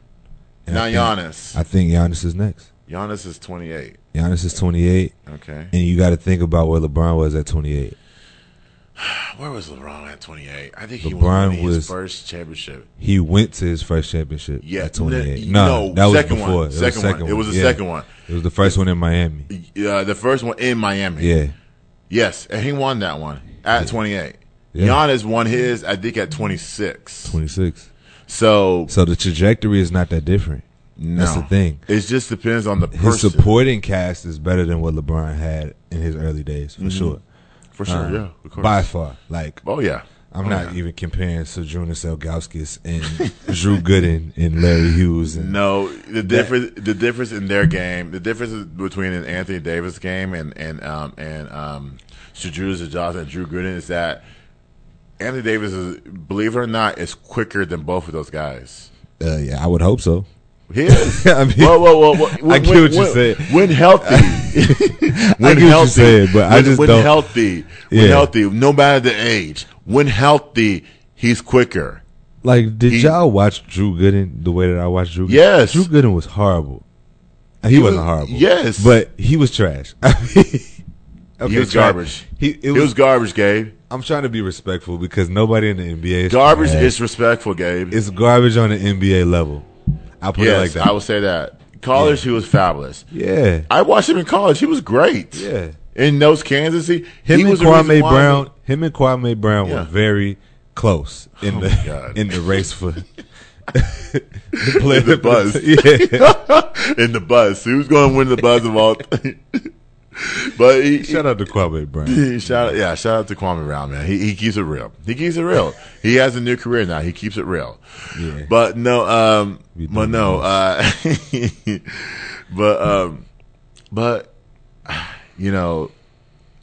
And now I think- Giannis. I think Giannis is next. Giannis is 28. Giannis is 28, Okay. and you got to think about where LeBron was at 28. Where was LeBron at 28? I think he LeBron won his was- first championship. He went to his first championship Yeah, at 28. n- No, no, that was second before. one. It was Second the one. It was the Yeah. second one. It was the first one in Miami. Uh, the first one in Miami. Yeah. Yes, and he won that one at 28. Yeah. Giannis won his, I think, at 26. 26. So, So the trajectory is not that different. no. That's the thing. It just depends on the His supporting cast is better than what LeBron had in his early days, for sure. For sure, Uh, yeah. Of course. By far. Like, Oh, yeah. I'm Oh, not yeah. even comparing Zydrunas Ilgauskas and Drew Gooden and Larry Hughes. And, No, the difference the difference in their game, the difference between an Anthony Davis game and and um and um Johnson and Drew Gooden is that Anthony Davis is, believe it or not, is quicker than both of those guys. Uh, yeah, I would hope so. He is. I mean, whoa, whoa, whoa, whoa. I get When- what when- saying. When healthy, when I get what you're saying, but I when, just when don't- healthy, when Yeah. healthy, no matter the age, when healthy, he's quicker. Like, did He- y'all watch Drew Gooden the way that I watched Drew? Gooden? Yes. Drew Gooden was horrible. He, He wasn't was- horrible. yes. but he was trash. okay, he was trash. garbage. He, it It was, was garbage, Gabe. I'm trying to be respectful because nobody in the NBA is Garbage trash. is respectful, Gabe. It's garbage on the NBA level. I'll put yes, it like that. I will say that. College, he was fabulous. yeah, I watched him in college. He was great. yeah. In those Kansas, he, Him he and was the reason Kwame Brown. Him and Kwame Brown Yeah. were very close in Oh the in the race for the, player In the buzz. Yeah. in the buzz. He was going to win the buzz of all. but he, Shout out to Kwame Brown. shout out, yeah, shout out to Kwame Brown, man. He he keeps it real. He keeps it real. he has a new career now. He keeps it real. Yeah. But no, um, but no, uh, but um, but you know,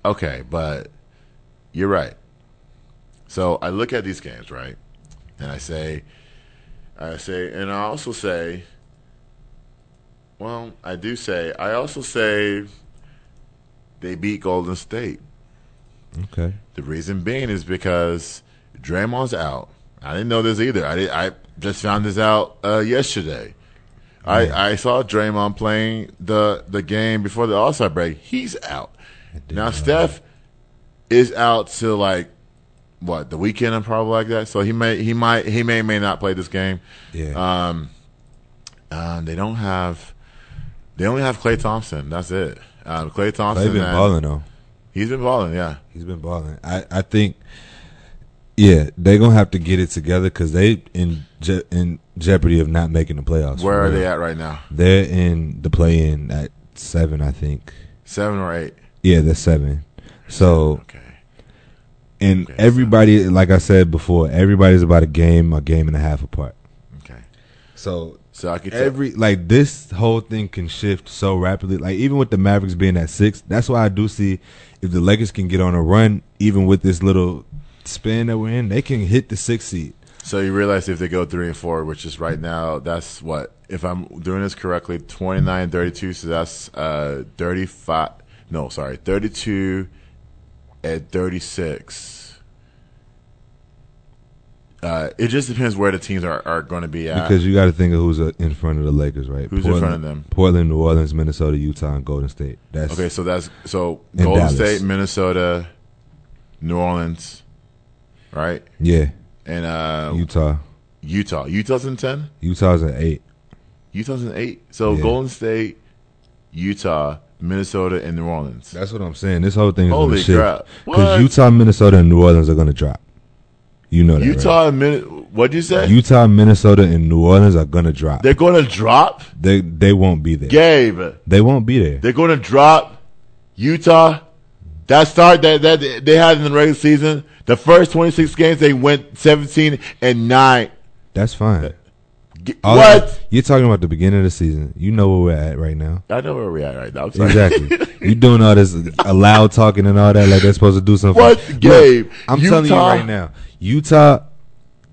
okay, but you're right. So I look at these games, right, and I say, I say, and I also say, well, I do say, I also say, they beat Golden State. Okay. The reason being is because Draymond's out. I didn't know this either. I did, I just found this out uh, yesterday. I, I saw Draymond playing the the game before the All Star break. He's out now. know Steph is out till like what the weekend and probably like that. So he may he might he may may not play this game. Yeah. Um, um, they don't have they only have Klay Thompson. That's it. Um, Klay Thompson. They've been balling though. He's been balling. Yeah. He's been balling. I, I think, yeah, they're gonna have to get it together because they in je- in jeopardy of not making the playoffs. Where are they at right now? They're in the play in at seven, I think. Seven or eight? Yeah, they're seven. So Okay. and Okay, everybody, like I said before, everybody's about a game, a game and a half apart. Okay. So So I could tell. every like this whole thing can shift so rapidly. Like even with the Mavericks being at six, that's why I do see if the Lakers can get on a run, even with this little spin that we're in, they can hit the six seed. so you realize if they go three and four, which is right now, that's what if I'm doing this correctly, 29, 32, So that's uh thirty five. No, sorry, thirty two at thirty six. Uh, it just depends where the teams are, are going to be at. Because you got to think of who's uh, in front of the Lakers, right? Who's in front of them? Portland, New Orleans, Minnesota, Utah, and Golden State. That's okay, so that's so Golden Dallas. State, Minnesota, New Orleans, right? Yeah, And uh, Utah. Utah. Utah's in ten. Utah's at eight. Utah's in eight. So Yeah. Golden State, Utah, Minnesota, and New Orleans. That's what I'm saying. This whole thing is Holy going to shift crap. Because Utah, Minnesota, and New Orleans are going to drop. You know that, right? Utah and Min- what'd you say? Utah, Minnesota, and New Orleans are going to drop. They're going to drop. They they won't be there. Gabe, They won't be there. they're going to drop Utah. That start that that they had in the regular season, the first 26 games they went 17 and nine. That's fine. All what? that- you're talking about the beginning of the season. You know where we're at right now. I know where we're at right now. Exactly. you doing all this loud talking and all that like they're supposed to do something. What, Look, Gabe? I'm telling you right now. Utah,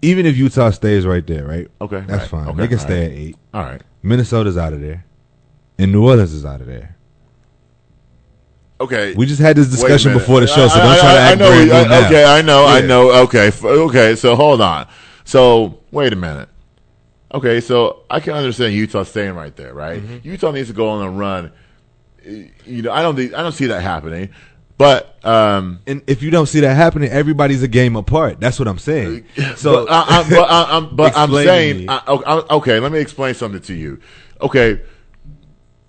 even if Utah stays right there, right? Okay, That's right. fine. Okay, they can stay right. at eight. All right. Minnesota's out of there, and New Orleans is out of there. Okay. We just had this discussion before the show, so I- don't I- try to act I know, brand I- now. Okay, I know, I know. Okay, okay. So hold on. So wait a minute. Okay, so I can understand Utah staying right there, right? Mm-hmm. Utah needs to go on a run. You know, I don't think I don't see that happening. But um, And if you don't see that happening, everybody's a game apart. That's what I'm saying. So but, I, I, but, I, I'm, but I'm saying. I, I- okay, let me explain something to you. Okay,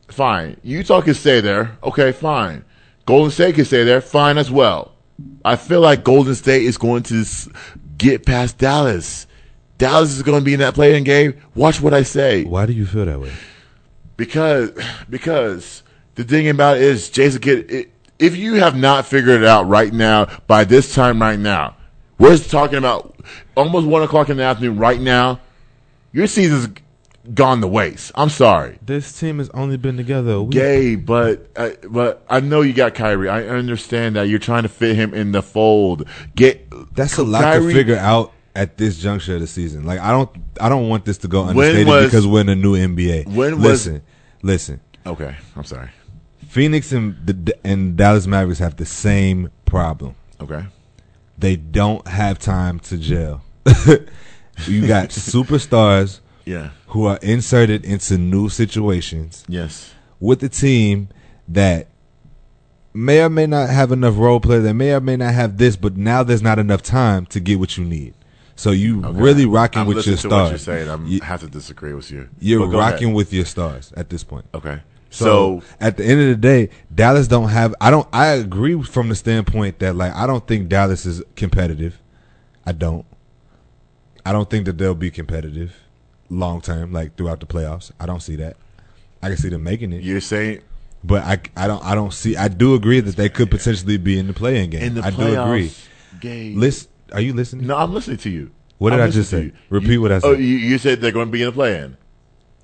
fine. Utah can stay there. Okay, fine. Golden State can stay there. Fine as well. I feel like Golden State is going to get past Dallas. Dallas is going to be in that playing game. Watch what I say. why do you feel that way? Because because the thing about it is Jason Kidd it, if you have not figured it out right now by this time right now, we're talking about almost one o'clock in the afternoon right now, your season's gone to waste. I'm sorry. This team has only been together a week. Gay, but uh, but I know you got Kyrie. I understand that you're trying to fit him in the fold. Get That's a lot Kyrie- to figure out at this juncture of the season. Like I don't, I don't want this to go When understated was- because we're in a new NBA. when was- listen, listen. Okay, I'm sorry. Phoenix and the and Dallas Mavericks have the same problem. Okay, They don't have time to gel. you got superstars yeah, who are inserted into new situations yes, with a team that may or may not have enough role play. They may or may not have this, but now there's not enough time to get what you need. So you Okay. really rocking I'm with your listening to what stars. you're saying. I'm You- have to disagree with you. You're go ahead. rocking with your stars at this point. Okay. So, So, at the end of the day, Dallas don't have. I don't. I agree from the standpoint that like I don't think Dallas is competitive. I don't. I don't think that they'll be competitive long term, like throughout the playoffs. I don't see that. I can see them making it, you're saying but I, I don't. I don't see. I do agree that they could potentially be in the playing game. in the I playoffs, do agree. Gay. Listen, are you listening? no, I'm listening to you. What did I'm I just say? you. Repeat You- what I Oh, said. you, you said they're going to be in the play-in.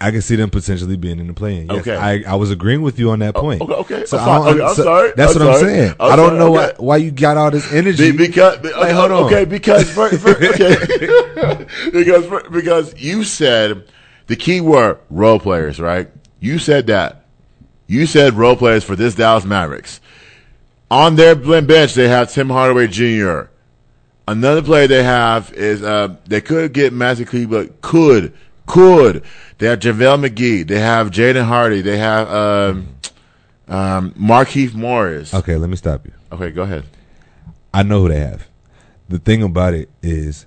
I can see them potentially being in the playing. Yes, Okay. I, I was agreeing with you on that point. okay, okay. So I'm I Okay, I'm so sorry. That's I'm what I'm saying. I'm I don't sorry. know Okay. why why you got all this energy. Be- because be- okay, hold on. okay, because for, for, okay, because because you said the key word role players, right? You said that. You said role players for this Dallas Mavericks. On their bench, they have Tim Hardaway Jr. Another player they have is uh, they could get Magic Cleveland. Could could they have JaVale McGee? They have Jaden Hardy. They have um, um, Markieff Morris. okay, let me stop you. Okay, go ahead. I know who they have. The thing about it is,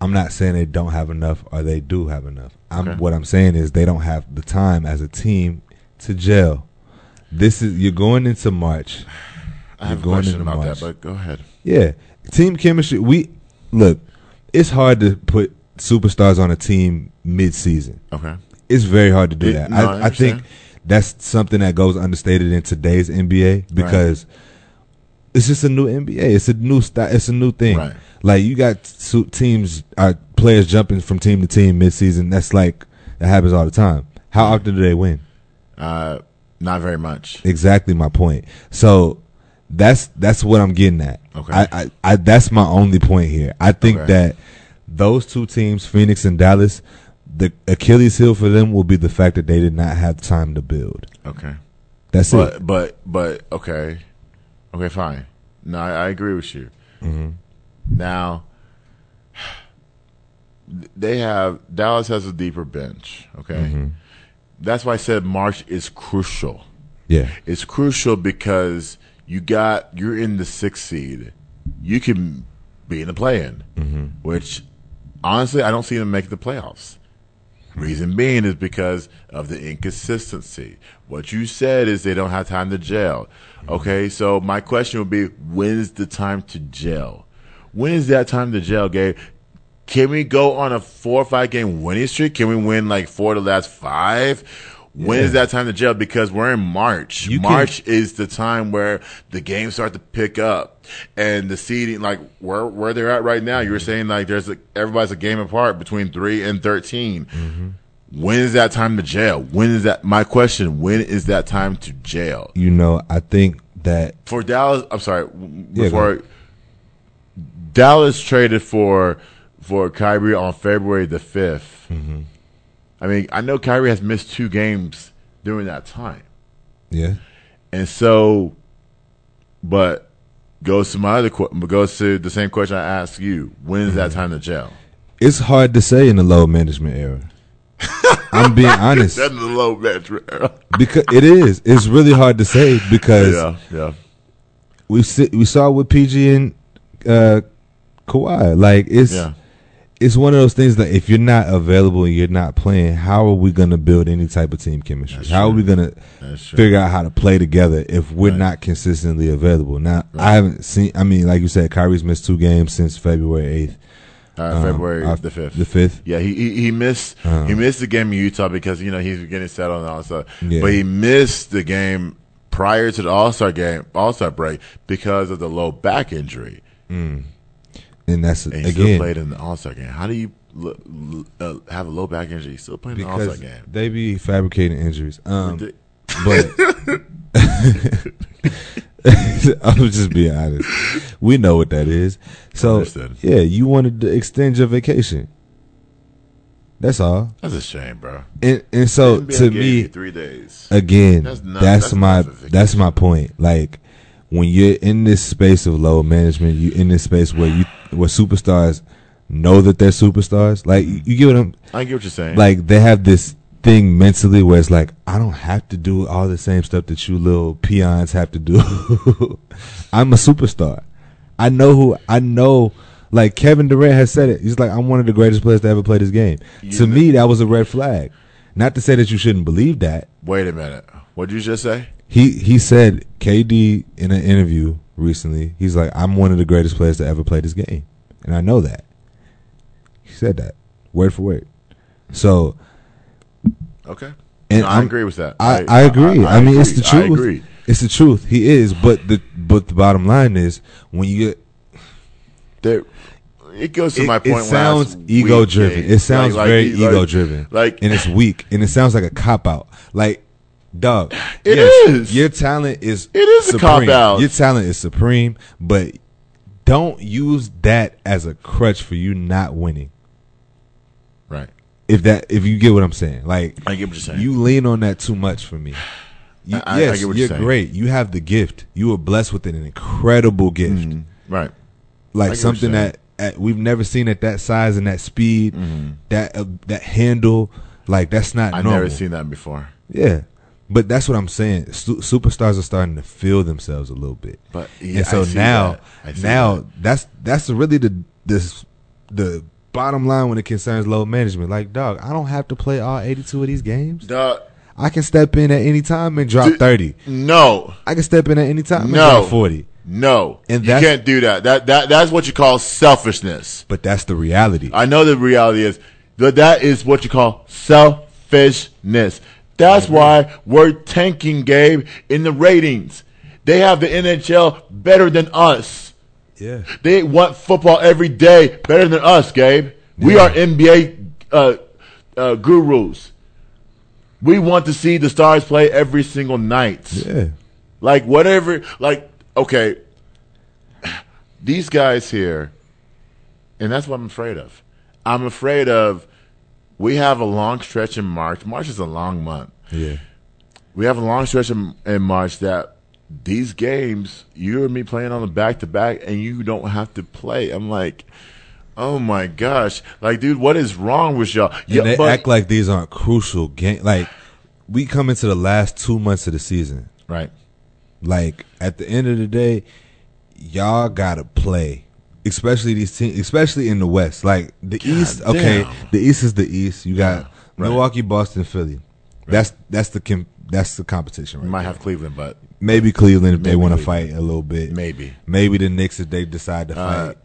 I'm not saying they don't have enough or they do have enough. I'm Okay. what I'm saying is they don't have the time as a team to gel. This is you're going into March. I have going question into about March. that, but go ahead. Yeah, team chemistry. We look. It's hard to put superstars on a team mid-season. Okay. It's very hard to do It- that. no, I I, I think that's something that goes understated in today's NBA because it's just a new NBA. It's a new style. It's a new thing. Right. Like you got teams, uh, players jumping from team to team mid-season. That's like that happens all the time. How often do they win? Uh, not very much. Exactly my point. So that's that's what I'm getting at. Okay. I, I, I that's my only point here. I think Okay. that those two teams, Phoenix and Dallas, the Achilles heel for them will be the fact that they did not have time to build. Okay. That's it. But but but okay, okay, fine. No, I, I agree with you. Mm-hmm. Now they have Dallas has a deeper bench. Okay, Mm-hmm. that's why I said March is crucial. Yeah. It's crucial because you got you're in the sixth seed. You can be in the play-in, which honestly I don't see them make the playoffs. Reason being is because of the inconsistency. What you said is they don't have time to gel. Okay, so my question would be, when is the time to gel? When is that time to gel, Gabe? Can we go on a four or five game winning streak? Can we win like four of the last five? When is that time to jail? Because we're in March. You can- March is the time where the games start to pick up and the seeding, like where where they're at right now. You were saying like there's a, everybody's a game apart between three and 13 When is that time to jail? When is that? My question: When is that time to jail You know, I think that for Dallas? I'm sorry. Yeah, Before Dallas traded for for Kyrie on February the 5th Mm-hmm. I mean, I know Kyrie has missed two games during that time. yeah, And so, but goes to my other goes to the same question I asked you. When is Mm-hmm. that time to jail? it's hard to say in the low management era. I'm being honest That's the low management era. because it is. It's really hard to say because Yeah, yeah. we see, we saw with PG and uh, Kawhi. Like it's Yeah. It's one of those things that if you're not available and you're not playing, how are we going to build any type of team chemistry? That's how are we going to figure out how to play together if we're Right. not consistently available? Now, I haven't seen. I mean, like you said, Kyrie's missed two games since February eighth, Uh, um, February uh, the fifth. The fifth. Yeah, he he, he missed Uh-huh. he missed the game in Utah because you know he's getting settled and all that stuff. Yeah. But he missed the game prior to the All Star game, All Star break because of the low back injury. And that's And he still again played in the All Star game. How do you uh, have a low back injury? Still playing in the All Star game. they be fabricating injuries. Um, but I was just being honest. We know what that is. So yeah, you wanted to extend your vacation. That's all. That's a shame, bro. And and so to me, three days. again, That's that's, not- that's my a vacation. that's my point. Like when you're in this space of low management, you in this space where you where superstars know that they're superstars. Like you, you get what I'm I get what you're saying. like they have this thing mentally where it's like I don't have to do all the same stuff that you little peons have to do. I'm a superstar. I know who I know. Like Kevin Durant has said it. He's like I'm one of the greatest players to ever play this game. You to know- me, that was a red flag. Not to say that you shouldn't believe that. Wait a minute. What did you just say? He he said KD in an interview recently. He's like I'm one of the greatest players to ever play this game, and I know that. He said that word for word. So Okay. And No, I agree with that. I, I agree. I, mean, it's the truth. I agree. It's the truth. He is, but the but the bottom line is when you get There, it goes to it, my point. it sounds ego driven. It sounds like- very like- ego driven. Like, and it's weak, and it sounds like a cop out. Like, dog, It yes, is. Your talent is It is a supreme. cop-out. Your talent is supreme, but don't use that as a crutch for you not winning. right. If that, if you get what I'm saying, like I get what you're saying. You lean on that too much for me. You, I- I- I yes, what you're you're great. You have the gift. You were blessed with an incredible gift, Mhm. Right. Like something that at, we've never seen at that size and that speed, Mhm. that uh, that handle. Like that's not I've normal. never seen that before. Yeah, but that's what I'm saying. Su- superstars are starting to feel themselves a little bit, But yeah, and so now, that. Now that. that's that's really the this the bottom line when it concerns load management. Like, dog, I don't have to play all 82 of these games. Duh, I can step in at any time and drop Dude, 30. no, I can step in at any time and No. drop 40. no, And you can't do that. That that that's what you call selfishness. But that's the reality. I know the reality is that that is what you call selfishness. That's why we're tanking, Gabe, in the ratings. They have the NHL better than us. yeah. They want football every day better than us, Gabe. We are NBA uh, uh, gurus. We want to see the stars play every single night. Yeah. Like whatever, like okay, these guys here, and that's what I'm afraid of. I'm afraid of. We have a long stretch in March. March is a long month. Yeah. We have a long stretch in, in March that these games, you and me playing on the back to back, and you don't have to play. I'm like, oh my gosh, like dude, what is wrong with y'all? And they but- act like these aren't crucial games. Like, we come into the last two months of the season. right. Like, at the end of the day, y'all got to play. Especially these teams, especially in the West. Like the East, okay, the East is the East. You got right. Milwaukee, Boston, Philly. That's that's the that's the competition right You might there. have Cleveland, but Maybe Cleveland if they want to fight a little bit. maybe. Maybe the Knicks if they decide to Uh, fight.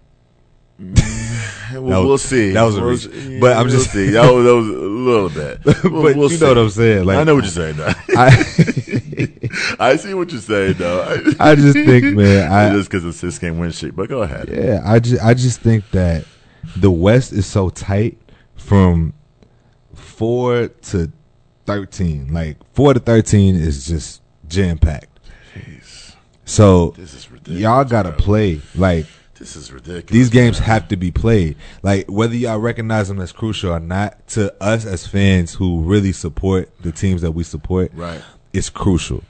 We'll, was- see. that was a We'll reach. see. But I'm We'll just- see. That was, that was a little bit. but We'll- you know what. I'm saying. Like I know what you're saying. I, I see what you're saying, though. I just think, man, I just because it's six game win streak. But go ahead. Yeah, I just I just think that the West is so tight from four to thirteen. Like four to thirteen is just jam packed. Jeez, So this is ridiculous. y'all gotta bro. play. Like This is ridiculous. these games man. have to be played. Like whether y'all recognize them as crucial or not, to us as fans who really support the teams that we support, right. It's crucial.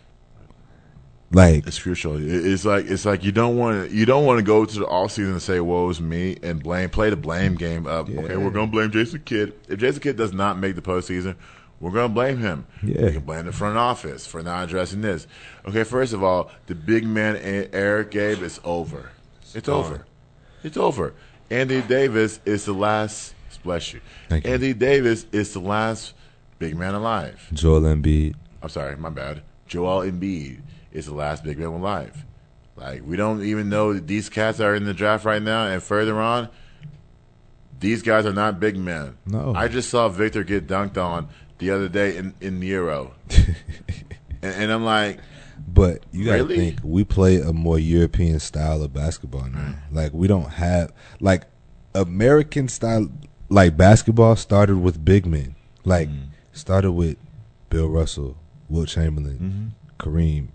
Like It's crucial. It's like it's like you don't want to you don't want to go to the off season and say "woe is me" and blame play the blame game of okay we're gonna blame Jason Kidd if Jason Kidd does not make the postseason we're gonna blame him. Yeah. we can blame the front office for not addressing this. Okay, first of all, the big man Eric Gabe is over. It's gone. over. It's over. Andy Davis is the last. Bless you. Thank you. Andy Davis is the last big man alive. Joel Embiid. I'm sorry, my bad. Joel Embiid is the last big man alive. Like we don't even know that these cats are in the draft right now, and further on, these guys are not big men. No. I just saw Victor get dunked on the other day in in Euro, and, and I'm like, But you gotta Really? think we play a more European style of basketball now. Like we don't have like American style like basketball started with big men. Like mm. started with Bill Russell, Wilt Chamberlain, Kareem,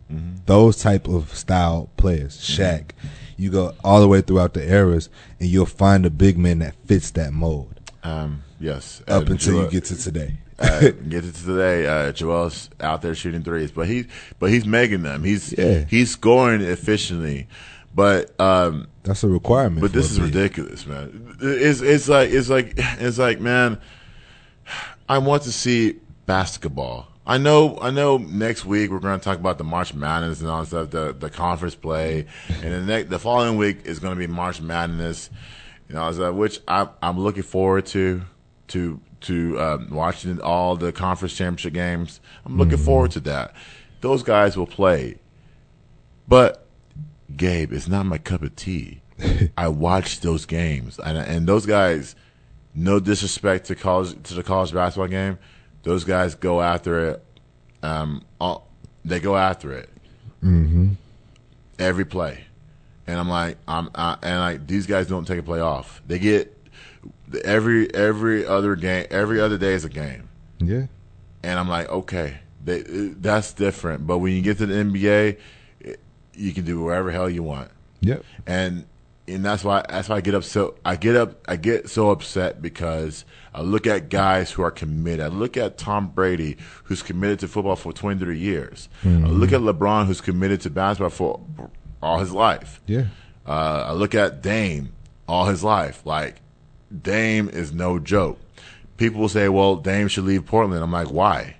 those type of style players. Shaq. You go all the way throughout the eras, and you'll find a big man that fits that mold um, yes, up And until Joel- you get to today. uh, get to today. Uh, Joel's out there shooting threes, but he but he's making them. He's Yeah. he's scoring efficiently, but um, That's a requirement. But this is ridiculous, man. It's it's like it's like it's like man. I want to see basketball. I know I know. Next week we're going to talk about the March Madness and all that stuff, the the conference play, and the next the following week is going to be March Madness, you know, which I I'm looking forward to to to um, watching all the conference championship games. I'm looking forward to that. Those guys will play, but Gabe, it's not my cup of tea. I watch those games, and and those guys, no disrespect to college to the college basketball game, those guys go after it. Um, all, they go after it Mm-hmm. every play, and I'm like, I'm I, and like these guys don't take a play off. They get every every other game, every other day is a game Yeah. and I'm like, okay, they, that's different. But when you get to the NBA, you can do whatever hell you want, Yep. and and that's why that's why I get up so I get up I get so upset because I look at guys who are committed. I look at Tom Brady who's committed to football for 23 years. I look at LeBron who's committed to basketball for all his life. Yeah. Uh, I look at Dame all his life. Like Dame is no joke. People will say, "Well, Dame should leave Portland." I'm like, "Why?"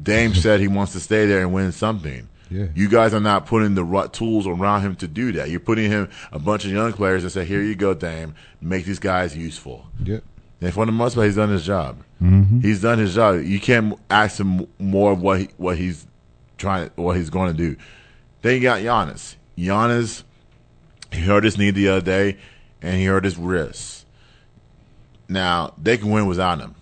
Dame said he wants to stay there and win something. Yeah. You guys are not putting the right tools around him to do that. You're putting him a bunch of young players and say, "Here you go, Dame. Make these guys useful." Yep. And for the most part, he's done his job. Mm-hmm. He's done his job. You can't ask him more of what he, what he's trying, what he's going to do. Then you got Giannis. Giannis, he hurt his knee the other day, and he hurt his wrist. Now they can win without him.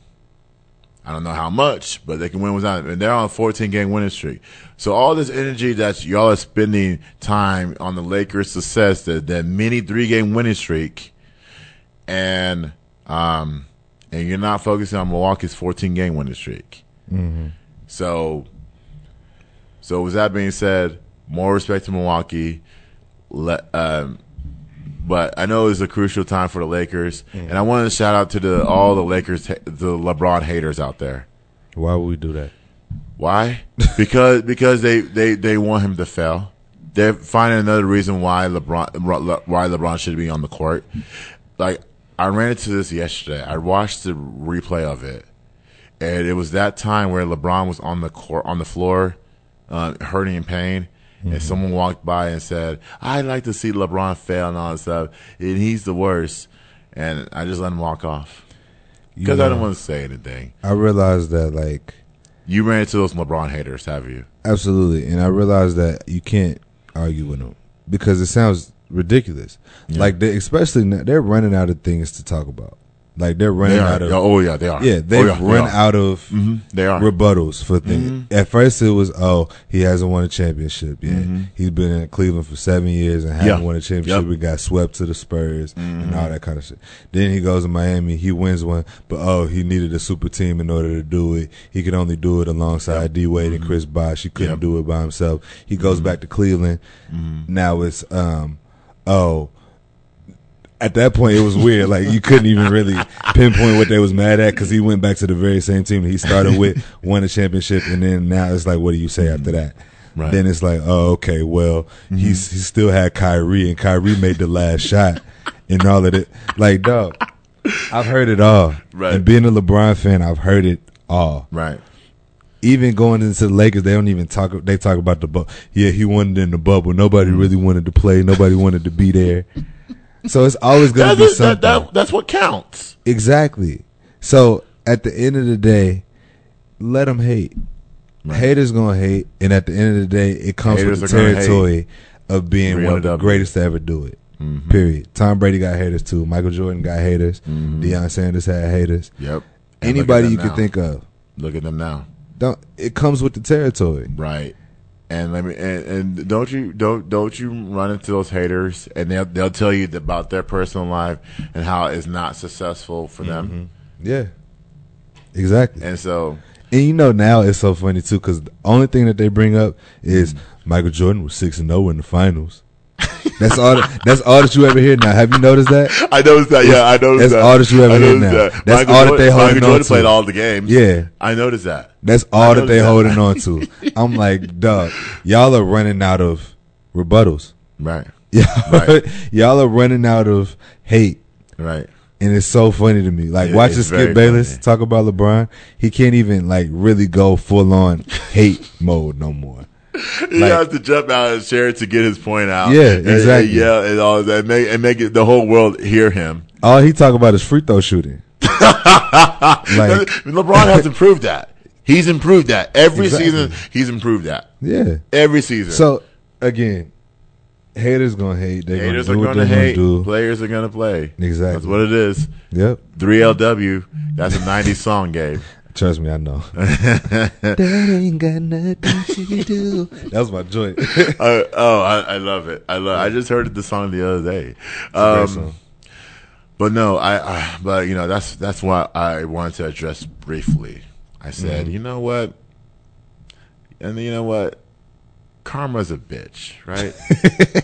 I don't know how much, but they can win without him, and they're on a 14 game winning streak. So all this energy that y'all are spending time on the Lakers' success, that that mini three game winning streak, and um, and you're not focusing on Milwaukee's 14 game winning streak. So, so with that being said, more respect to Milwaukee. Le- um, but I know it's a crucial time for the Lakers, and I wanted to shout out to the all the Lakers, the LeBron haters out there. Why would we do that? Why? because because they, they, they want him to fail. They're finding another reason why LeBron why LeBron should be on the court. Like I ran into this yesterday. I watched the replay of it, and it was that time where LeBron was on the court on the floor, uh, hurting in pain, Mm-hmm. and someone walked by and said, "I'd like to see LeBron fail and all that stuff, and he's the worst," and I just let him walk off because I don't want to say anything. I realized that like You ran into those LeBron haters, have you? absolutely, and I realized that you can't argue with them because it sounds ridiculous. Yeah. Like they, especially now, they're running out of things to talk about. Like they're running They out of oh yeah, they are. yeah, they've oh, yeah, run they out of hmm They are. rebuttals for things. At first, it was oh he hasn't won a championship yet. Mhm. He's been in Cleveland for seven years and hasn't Yeah. won a championship. Yep. Mm-hmm. We got swept to the Spurs and all that kind of shit. Then he goes to Miami, he wins one, but oh he needed a super team in order to do it. He could only do it alongside D Wade and Chris Bosh. He couldn't Yep. do it by himself. He goes back to Cleveland. Mm-hmm. Now it's um oh at that point it was weird. Like you couldn't even really pinpoint what they was mad at because he went back to the very same team he started with, won a championship, and then now it's like, what do you say after mm-hmm. that? Right. Then it's like, oh, okay, well, mm-hmm. he's he still had Kyrie, and Kyrie made the last shot, and all of it. Like, dog, I've heard it all. Right. And being a LeBron fan, I've heard it all. Right. Even going into the Lakers, they don't even talk. They talk about the bubble. Yeah, he wanted in the bubble. Nobody mm-hmm. really wanted to play. Nobody wanted to be there. So it's always going to be something. that, that, that's what counts. Exactly. So at the end of the day, let them hate. Right. Haters gonna hate, and at the end of the day, it comes Haters with the territory of being Real one of the greatest to ever do it. Mhm. Period. Tom Brady got haters too. Michael Jordan got haters. Mhm. Deion Sanders had haters. Yep. And Anybody you at can think of. Look at them now. Don't. It comes with the territory. Right. And let me and, and don't you don't don't you run into those haters and they'll they'll tell you about their personal life and how it's not successful for them. Mm-hmm. Yeah. Exactly. And so And you know now it's so funny too because the only thing that they bring up is mm. Michael Jordan was six and zero in the finals. That's all. That, that's all that you ever hear now. Have you noticed that? I noticed that. Yeah, I noticed That's that. all that you ever hear now. that. That's Michael all that they holding Michael on Jordan to. played all the games. Yeah. I noticed that. That's all that they noticed holding on to. I'm like, dog, y'all are running out of rebuttals. Right. Y'all, Right. y'all are running out of hate. Right. And it's so funny to me. Like It- watching Skip Bayless funny. talk about LeBron, he can't even like really go full on hate mode no more. He Like- has to jump out of his chair to get his point out. Yeah, exactly. And, yell and all that, and make, and make it, the whole world hear him. All he talk about is free throw shooting. like LeBron has improved that. He's improved that every Exactly. season. He's improved that yeah. every season. So again, haters gonna hate. They haters gonna are do what going to they hate. gonna do. Players are going to play. Exactly. That's what it is. Yep. 3LW. That's a '90s song, Gabe. Trust me, I know. that ain't got nothing to do. That was my joint. Uh, oh, I, I love it. I love. I just heard the song the other day. Um. But no, I, I. But you know, that's that's what I wanted to address briefly. I said, Mm-hmm. you know what, and you know what, karma's a bitch, right?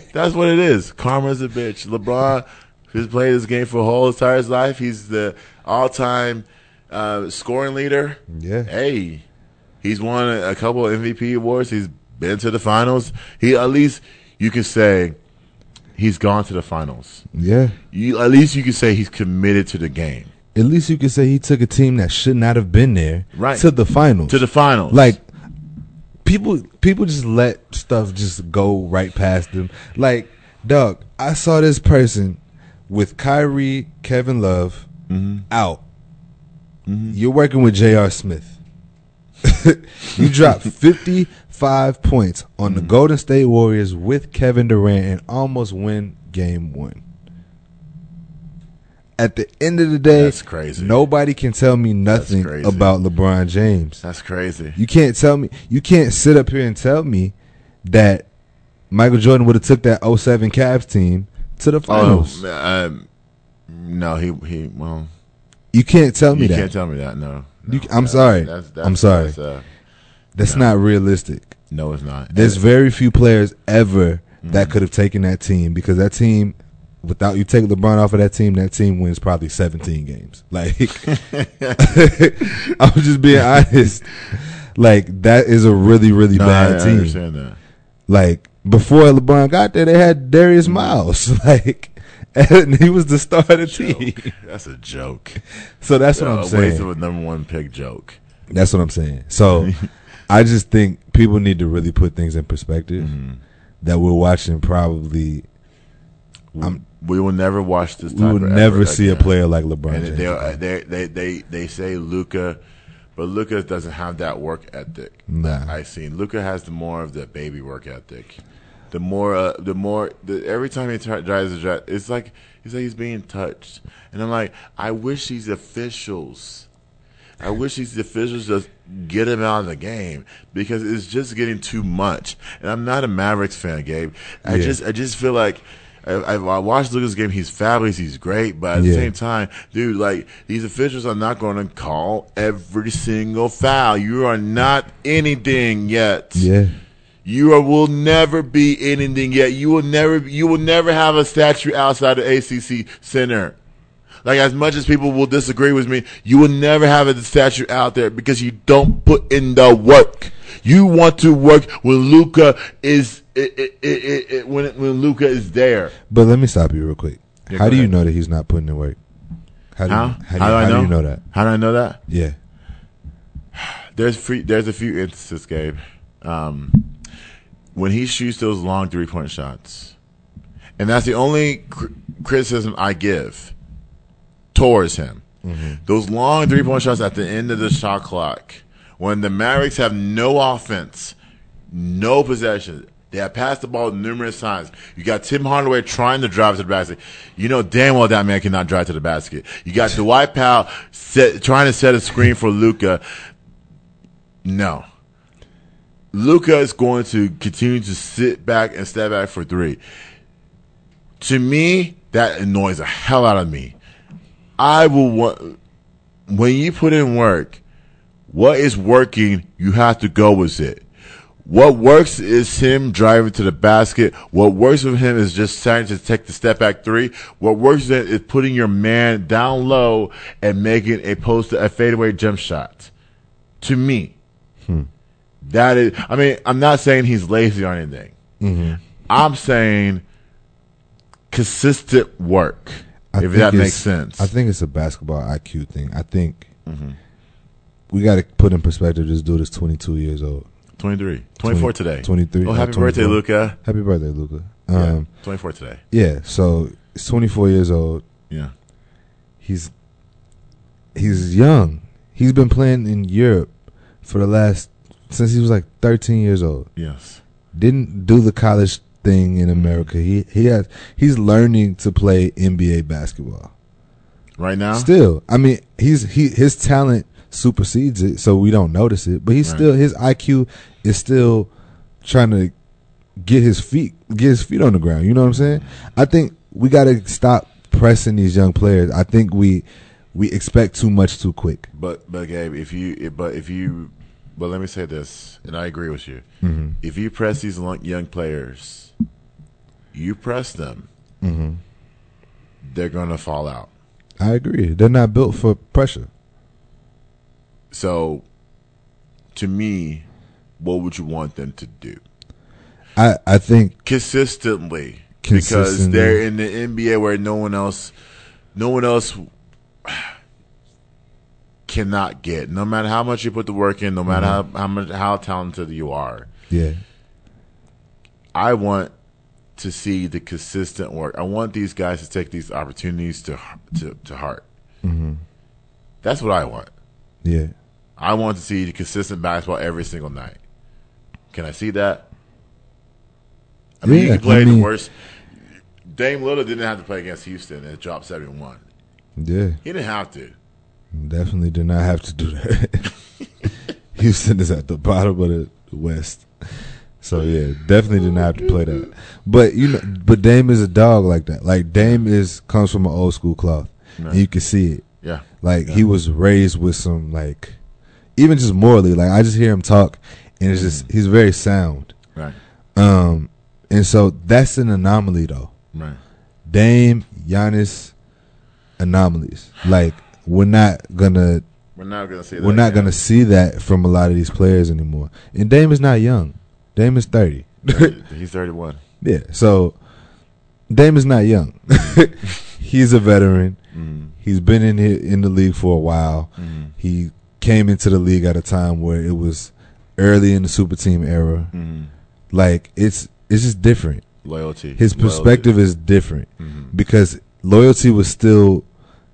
that's what it is. Karma's a bitch. LeBron has played this game for a whole entire life. He's the all-time uh, scoring leader. Yeah. Hey, he's won a, couple of MVP awards. He's been to the finals. He at least you can say he's gone to the finals. Yeah. You at least you can say he's committed to the game. At least you can say he took a team that should not have been there Right. to the finals. To the finals. like people people just let stuff just go right past them. Like, dog, I saw this person with Kyrie, Kevin Love out. You're working with J.R. Smith. you dropped 55 points on the Golden State Warriors with Kevin Durant and almost win game one. At the end of the day, That's crazy. nobody can tell me nothing about LeBron James. That's crazy. You can't tell me. You can't sit up here and tell me that Michael Jordan would have took that 07 Cavs team to the finals. Oh, um, no, he he. Well, you can't tell me you that. You can't tell me that. No, You- I'm that- sorry. That's, that's, I'm sorry. That's, uh, That's No. not realistic. no, it's not. There's very few players ever Mm-hmm. that could have taken that team because that team, without you take LeBron off of that team, that team wins probably 17 games. Like, I'm just being honest. Like, that is a really, really no, bad I, I team. understand that. Like before LeBron got there, they had Darius Miles. Like and he was the star of the team. That's a joke. So that's what Uh, I'm saying. of a number one pick joke. That's what I'm saying. So I just think people need to really put things in perspective. Mm-hmm. that we're watching probably. I'm- we will never watch this. We will never see a player like LeBron they, they they they they say Luka, but Luka doesn't have that work ethic. Nah. I seen Luka has the more of the baby work ethic. The more, uh, the more, the, every time he drives drive, it's like it's like he's being touched, and I'm like, I wish these officials, I wish these officials just get him out of the game because it's just getting too much. And I'm not a Mavericks fan, Gabe. I Yeah. just, I just feel like. I, I I watched Luka's game. He's fabulous. He's great. But at the same time, dude, like these officials are not going to call every single foul. You are not anything yet. yeah, You are, will never be anything yet. You will never. You will never have a statue outside the ACC Center. Like as much as people will disagree with me, you will never have a statue out there because you don't put in the work. You want to work when Luka is it, it, it, when when Luka is there. but let me stop you real quick. Yeah, how do you know that he's not putting in work? How do How? you, how do, How you, do I how do know? you know that? How do I know that? Yeah, There's free, there's a few instances, Gabe. Um, when he shoots those long three point shots, and that's the only cr- criticism I give towards him. Mm-hmm. Those long three point shots at the end of the shot clock, when the Mavericks have no offense, no possession. They have passed the ball numerous times. You got Tim Hardaway trying to drive to the basket. You know damn well that man cannot drive to the basket. You got Dwight Powell set, trying to set a screen for Luka. No. Luka is going to continue to sit back and step back for three. To me, that annoys the hell out of me. I will want when you put in work, what is working, you have to go with it. What works is him driving to the basket. What works with him is just starting to take the step back three. What works with it is putting your man down low and making a post a fadeaway jump shot. To me, that is. I mean, I'm not saying he's lazy or anything. I'm saying consistent work. I if that makes sense. I think it's a basketball IQ thing. I think we got to put in perspective. This dude is 22 years old. 23. 24 today. 23. Oh, happy birthday, Luka. Happy birthday, Luka. Yeah, Um, 24 today. yeah. So he's 24 years old. Yeah. He's he's young. He's been playing in Europe for the last since he was like 13 years old. Yes. Didn't do the college thing in mm-hmm. America. He he has he's learning to play NBA basketball. Right now? Still, I mean, he's he his talent supersedes it, so we don't notice it. But he's Right. still his IQ is still trying to get his feet get his feet on the ground. You know what I'm mm-hmm. saying? I think we got to stop pressing these young players. I think we we expect too much too quick. But but Gabe, if you but if you but let me say this, and I agree with you. Mm-hmm. If you press these young players, you press them, Mm-hmm. they're gonna fall out. I agree. They're not built for pressure. So, to me, what would you want them to do? I I think Consistently, because they're in the NBA where no one else, no one else cannot get. No matter how much you put the work in, no matter how, how much how talented you are. yeah. I want to see the consistent work. I want these guys to take these opportunities to to, to heart. Mm-hmm. That's what I want. Yeah. I want to see the consistent basketball every single night. Can I see that? I mean, you Yeah, can play I mean- the worst. Dame Lillard didn't have to play against Houston and drop seventy one. Yeah. He didn't have to. Definitely did not have to do that. Houston is at the bottom of the West. So yeah, definitely didn't have to play that. But you know, but Dame is a dog like that. Like Dame is comes from an old school cloth. Right. You can see it. Yeah, Like Yeah. he was raised with some like, even just morally. Like I just hear him talk, and it's just he's very sound. right, Um, and so that's an anomaly though. right. Dame, Giannis, anomalies. Like we're not gonna We're not gonna see. That we're not again. going to see that from a lot of these players anymore. And Dame is not young. Dame is 30. He's thirty one. yeah. So Dame is not young. He's a veteran. Mm, He's been in here, in the league for a while. mm, He came into the league at a time where it was early in the super team era. mm. Like it's it's just different. Loyalty. His Loyalty. perspective is different Mhm. because loyalty was still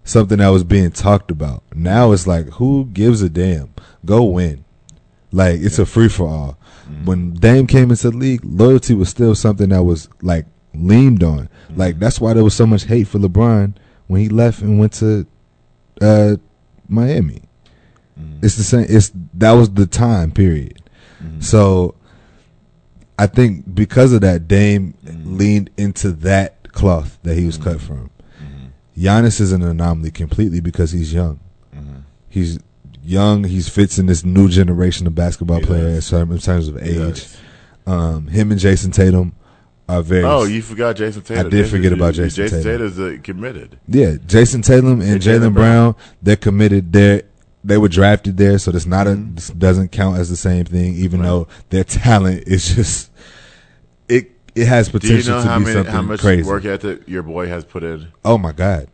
something that was being talked about. Now it's like, who gives a damn? Go win. Like it's a free for all. Mhm. When Dame came into the league, loyalty was still something that was like leaned on. Like that's why there was so much hate for LeBron when he left and went to uh, Miami. Mhm. It's the same. It's that was the time period. Mhm. So I think because of that, Dame Mhm. leaned into that cloth that he was cut Mhm. from. Giannis is an anomaly completely because he's young. Mhm. He's young. He fits in this new generation of basketball He players does. in terms of age. Um, him and Jayson Tatum are very. Oh, you forgot Jayson Tatum. I did forget about Jayson Tatum. Jayson Tatum. Tatum's uh, committed. yeah, Jayson Tatum and And Jaylen Brown. Brown. They're committed. They they were drafted there, so that's not a Mhm. this doesn't count as the same thing. Even Right. though their talent is just it has Do you potential know to how be many something how much crazy. work ethic your boy has put in? Oh my god,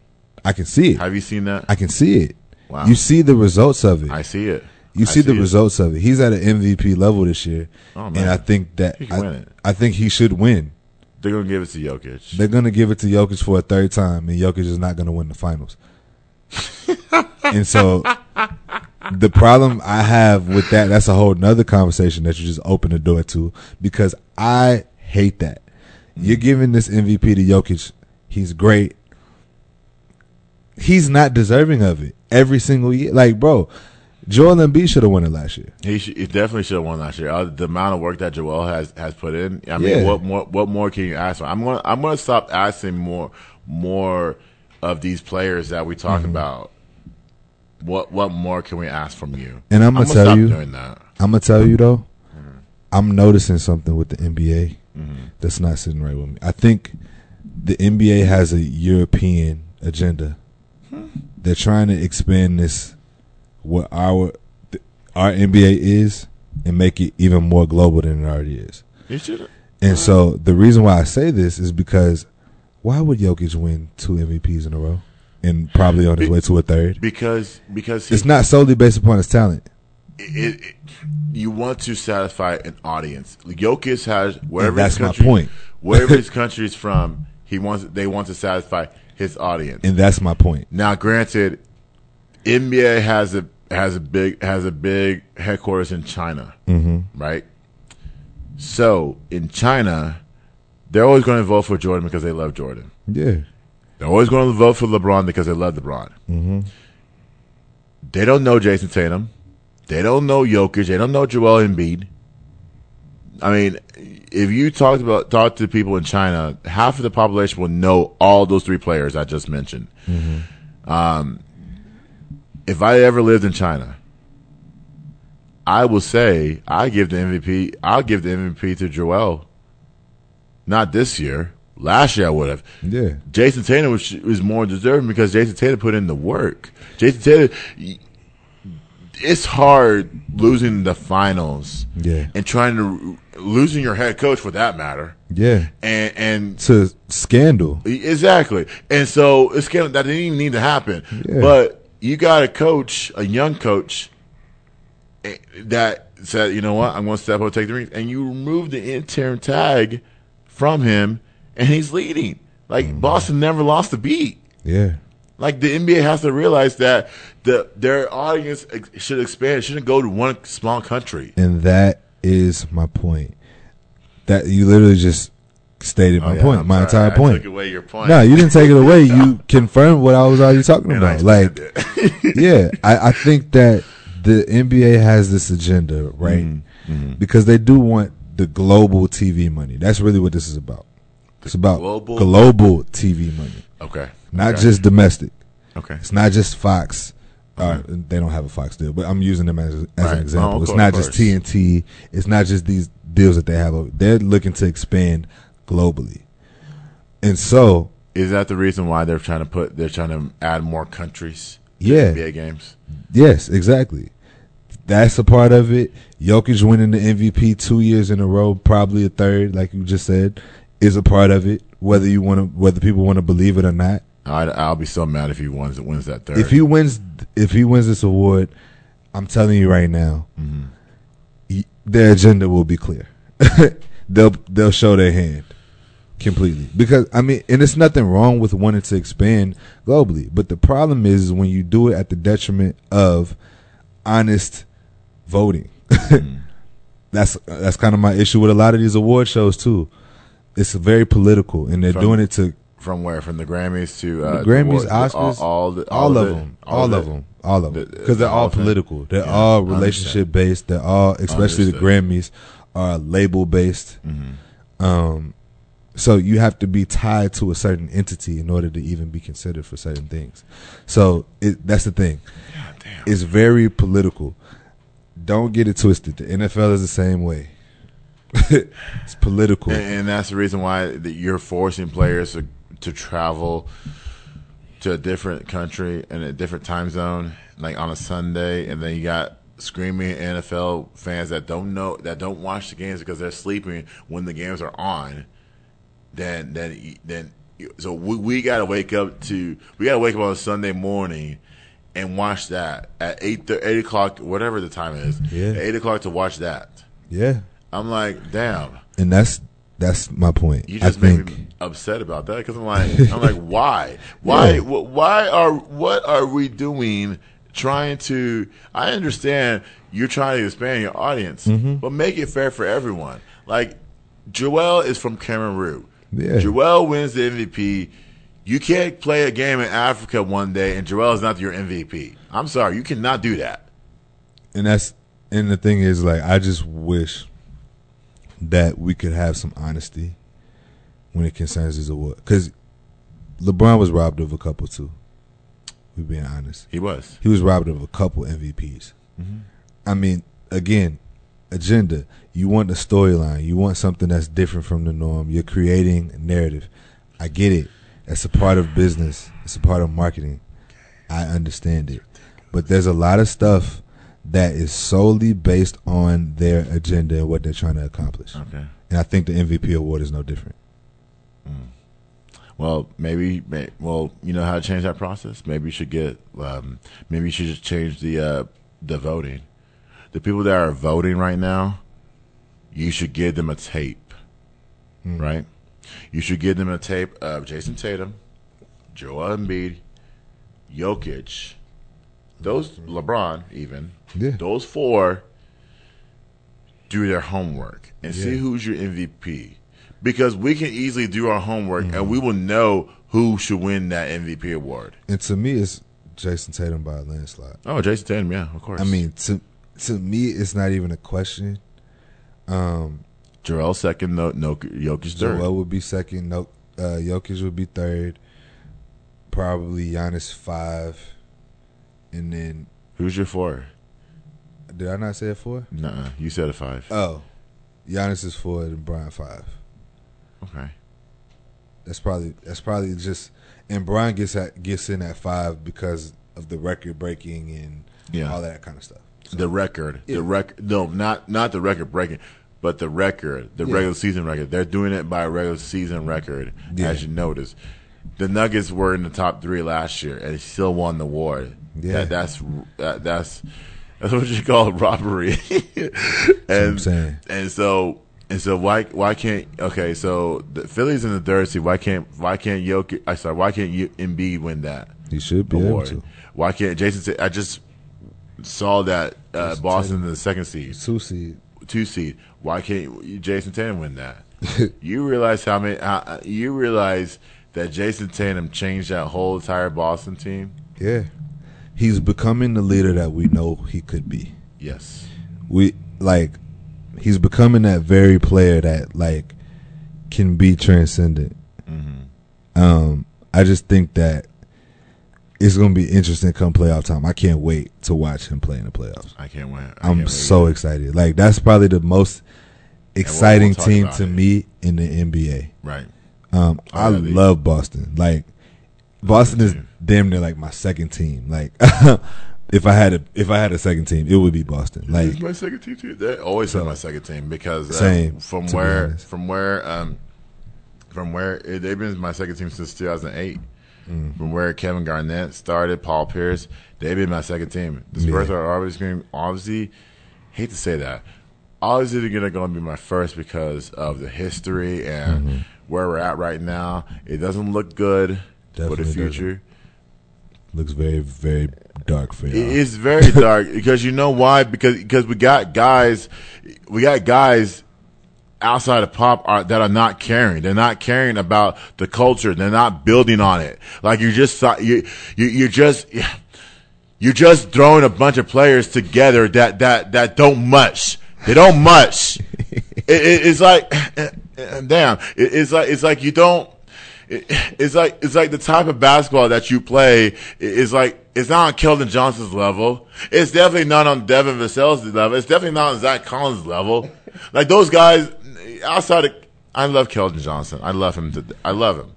I can see it. Have you seen that? I can see it. Wow. You see the results of it. I see it. You I see the it. results of it. He's at an MVP level this year, Oh man, and I think that I. I think he should win. they're gonna give it to Jokic. They're gonna give it to Jokic for a third time, and Jokic is not gonna win the finals. and so, the problem I have with that, that's a whole nother conversation that you just open the door to, because I hate that. You're giving this MVP to Jokic. He's great. He's not deserving of it every single year. Like, bro, Joel Embiid should have won it last year. He, he definitely should have won last year. Uh, the amount of work that Joel has has put in. I mean, Yeah. what more? What more can you ask for? I'm gonna I'm gonna stop asking more more of these players that we talk Mm-hmm. about. What what more can we ask from you? And I'm gonna tell stop you- doing that. I'm gonna tell you though, I'm noticing something with the NBA Mhm. that's not sitting right with me. I think the NBA has a European agenda. They're trying to expand this what our our NBA is and make it even more global than it already is. You should. And so the reason why I say this is because why would Jokic win two MVPs in a row and probably on his way to a third? Because because he, It's not solely based upon his talent. It, it, you want to satisfy an audience. Jokic has wherever And that's his my country, point. wherever his country is from, he wants they want to satisfy his audience. And that's my point. Now, granted, NBA has a has a big has a big headquarters in China, hmm right? So in China, they're always going to vote for Jordan because they love Jordan. Yeah. They're always going to vote for LeBron because they love LeBron. hmm They don't know Jayson Tatum. They don't know Jokic. They don't know Joel Embiid. I mean, if you talked about talk to people in China, half of the population will know all those three players I just mentioned. Um, if I ever lived in China, I will say I give the MVP. I'll give the MVP to Joel. Not this year. Last year I would have. Yeah. Jayson Tatum was, was more deserving because Jayson Tatum put in the work. Jayson Tatum, it's hard losing the finals Yeah. and trying to losing your head coach for that matter, Yeah. and and To scandal. exactly. And so it's of, that didn't even need to happen. Yeah. But you got a coach, a young coach, eh, that said, you know what, I'm going to step up and take the rings, and you remove the interim tag from him, and he's leading. Like Mm-hmm. Boston never lost a beat. Yeah. Like the NBA has to realize that the their audience should expand. It shouldn't go to one small country. And that is my point. That you literally just stated my Oh, yeah, point, I'm my sorry. entire I point. took away your point. No, you didn't take it away. You confirmed what I was already talking And about. Like, yeah, I, I think that the NBA has this agenda, right? Mhm. Because they do want the global TV money. That's really what this is about. It's about global- global, TV money, Okay. Not Okay. just domestic. okay. It's not just Fox. Uh, they don't have a Fox deal, but I'm using them as, as Right. an example. Oh, it's not just. TNT. It's not just these deals that they have. They're looking to expand globally, and so Is that the reason why they're trying to put? They're trying to add more countries. to Yeah. NBA games. yes, exactly. That's a part of it. Jokic winning the MVP two years in a row, probably a third, like you just said, is a part of it. Whether you want to, whether people want to believe it or not, I'd, I'll be so mad if he wins wins that third. if he wins, if he wins this award, I'm telling you right now, Mhm. y- their agenda will be clear. they'll they'll show their hand completely because I mean, and it's nothing wrong with wanting to expand globally, but the problem is when you do it at the detriment of honest voting. that's that's kind of my issue with a lot of these award shows too. It's very political, and they're doing it to From where? From the Grammys to uh, the Grammys, awards, Oscars, all, all, the, all, of it? them, all, of them, all of them, because they're all political. They're Yeah, all relationship based. They're all, especially the Grammys, are label based. Mm-hmm. Um, so you have to be tied to a certain entity in order to even be considered for certain things. So it, that's the thing. damn. It's very political. Don't get it twisted. The NFL is the same way. it's political. And, and that's the reason why that you're forcing players to, to travel to a different country and a different time zone, like on a Sunday, and then you got screaming NFL fans that don't know that don't watch the games because they're sleeping when the games are on. Then then then so we, we got to wake up to we got to wake up on a Sunday morning and watch that at eight thir- eight o'clock whatever the time is Yeah. at eight o'clock to watch that. yeah, I'm like, damn. and that's that's my point. You I just made think me upset about that because I'm like, I'm like, why, why, Yeah. why are, what are we doing? Trying to, I understand you're trying to expand your audience, Mm-hmm. but make it fair for everyone. Like, Joel is from Cameroon. Yeah. Joel wins the MVP. You can't play a game in Africa one day and Joel is not your MVP. I'm sorry, you cannot do that. and that's and the thing is like I just wish that we could have some honesty when it concerns these awards because LeBron was robbed of a couple too. We being honest, He was. he was robbed of a couple MVPs. Mm-hmm. I mean, again, agenda. You want a storyline. You want something that's different from the norm. You're creating a narrative. I get it. That's a part of business. It's a part of marketing. I understand it. But there's a lot of stuff that is solely based on their agenda and what they're trying to accomplish. Okay. And I think the MVP award is no different. Well, maybe, may, well, you know how to change that process. Maybe you should get, um, maybe you should just change the uh, the voting. The people that are voting right now, you should give them a tape, right? You should give them a tape of Jayson Tatum, Joel Embiid, Jokic, those LeBron, even Yeah. those four. Do their homework and see who's your MVP because we can easily do our homework Mm-hmm. and we will know who should win that MVP award. And to me, it's Jayson Tatum by a landslide. Oh, Jayson Tatum, yeah, of course. I mean, to to me, it's not even a question. Um, Joel second, no, no, Jokic third. Joel would be second. No, uh, Jokic would be third. Probably Giannis five, and then Who's your four? Did I not say four? Nuh-uh. You said a five. Oh, Giannis is four and Bron five. okay. That's probably that's probably just and Bron gets at, gets in at five because of the record breaking and Yeah. all that kind of stuff. The record, Yeah. the record. No, not not the record breaking, but the record, the Yeah. regular season record. They're doing it by regular season mm-hmm. record, Yeah. as you notice. The Nuggets were in the top three last year and still won the award. Yeah. That, that's that, that's that's what you call robbery. and I'm saying. and so and so why why can't okay so the Phillies in the third seed why can't why can't Jokic I sorry why can't you Embiid win that He should be able to. Why can't Jayson? I just saw that uh, Boston in the second seed, Two seed. two seed. Why can't Jayson Tatum win that? you realize how many? How, you realize that Jayson Tatum changed that whole entire Boston team. Yeah, he's becoming the leader that we know he could be. Yes. we like he's becoming that very player that like can be transcendent. Um, I just think that it's gonna be interesting come playoff time. I can't wait to watch him play in the playoffs. I can't wait. I wait so either. excited. Like that's probably the most exciting talk team to it. me in the NBA. right. Um, I love Boston. Like Boston is damn near like my second team. Like if I had a if I had a second team, it would be Boston. Like It's my second team too. They always So- my second team because uh, Same, from be where honest. from where um from where eh, they've been my second team since 2008. Mm. From where Kevin Garnett started, Paul Pierce, they've been my second team. The Spurs Yeah. are obviously obviously hate to say that, always either gonna going be my first because of the history and Mm-hmm. where we're at right now. It doesn't look good for the doesn't. future. Looks very very dark for y'all. is very dark because you know why? Because because we got guys, we got guys outside of pop art that are not caring. They're not caring about the culture. They're not building on it. Like you just you you you're just you're just throwing a bunch of players together that that that don't much. They don't much. it, it, it's like damn. It, it's like it's like you don't. It, it's like it's like the type of basketball that you play is like it's not on Keldon Johnson's level. It's definitely not on Devin Vassell's level. It's definitely not on Zach Collins' level. Like those guys outside of I love Keldon Johnson. I love him. To, I love him.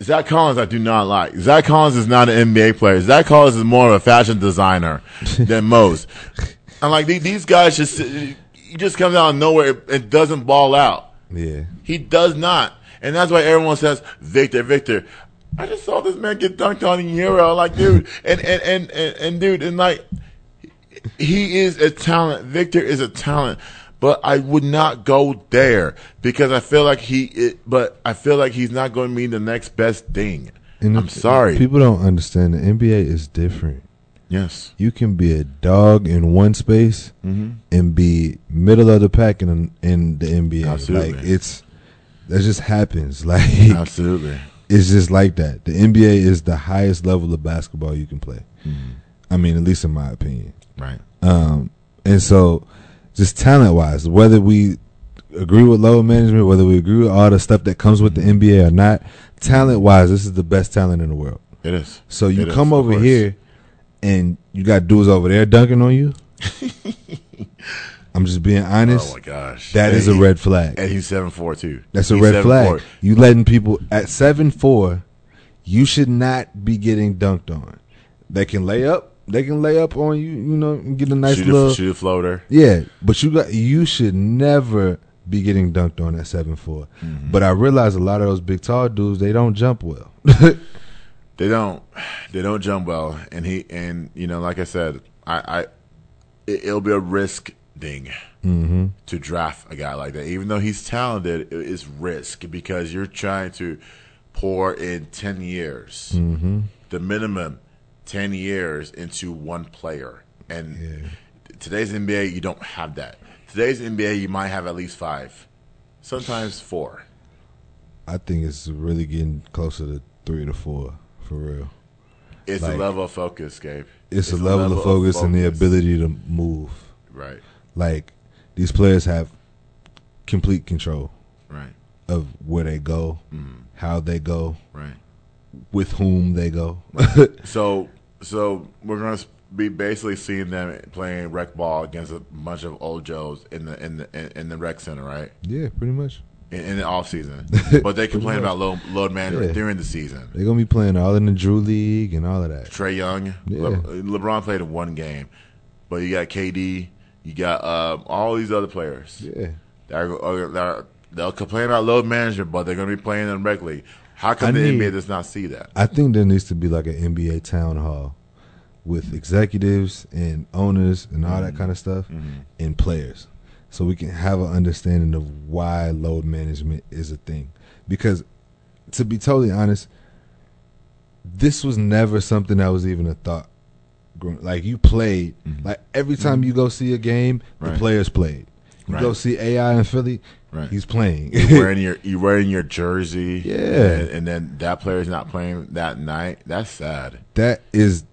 Zach Collins, I do not like. Zach Collins is not an NBA player. Zach Collins is more of a fashion designer than most. And like these, these guys just he just comes out of nowhere and doesn't ball out. yeah. He does not. And that's why everyone says, Victor, Victor. I just saw this man get dunked on in Euro. Like, dude, and, and, and, and, and dude, and like, he is a talent. Victor is a talent. But I would not go there because I feel like he, it, but I feel like he's not going to be the next best thing. And I'm sorry. People don't understand the NBA is different. yes. You can be a dog in one space Mm-hmm. and be middle of the pack in in the NBA. Absolutely. Like it's that just happens. Like Absolutely. it's just like that. The NBA is the highest level of basketball you can play. Mm-hmm. I mean, at least in my opinion. Right. Um, and so, just talent wise, whether we agree with load management, whether we agree with all the stuff that comes with the NBA or not, talent wise, this is the best talent in the world. It is. So you It is, come of over here and you got dudes over there dunking on you. I'm just being honest. Oh my gosh. that And is a red flag. And he's seven four too. That's a He's red 7'4". flag. You letting people at seven four, you should not be getting dunked on. They can lay up. They can lay up on you. You know, and get a nice shoot, little a, shoot a floater. yeah. But you got you should never be getting dunked on at seven Mm-hmm. But I realize a lot of those big tall dudes they don't jump well. They don't. They don't jump well, and he and you know, like I said, I, I it, it'll be a risk mm-hmm. to draft a guy like that. Even though he's talented, it is risk because you're trying to pour in ten years, Mm-hmm. the minimum ten years into one player. And Yeah. today's NBA, you don't have that. Today's NBA, you might have at least five, sometimes four. I think it's really getting closer to three to four for real. It's Like- a level of focus, Gabe. It's, a level, of focus and the ability to move. Right, Like these players have complete control right, of where they go, Mm. how they go, right. with whom they go. So, so we're going to be basically seeing them playing rec ball against a bunch of old Joes in the in the in, in the rec center, right? yeah, pretty much. In, in the off season, but they complain about load, load management Yeah. during the season. They're gonna be playing all in the Drew League and all of that. Trae Young, Yeah. Le, LeBron played in one game, but you got KD, you got um, all these other players. Yeah. that are, are, that are, they'll complain about load management, but they're going to be playing in rec league. How come I the need- NBA does not see that? I think there needs to be like an NBA town hall with executives and owners and all that kind of stuff and players. So we can have an understanding of why load management is a thing. Because to be totally honest, this was never something that was even a thought. Like you played, like every time you go see a game, the Right. players played. You Right. go see AI in Philly, Right. he's playing. You're wearing your you wearing your jersey, Yeah. and, and then that player's not playing that night. That's sad. that is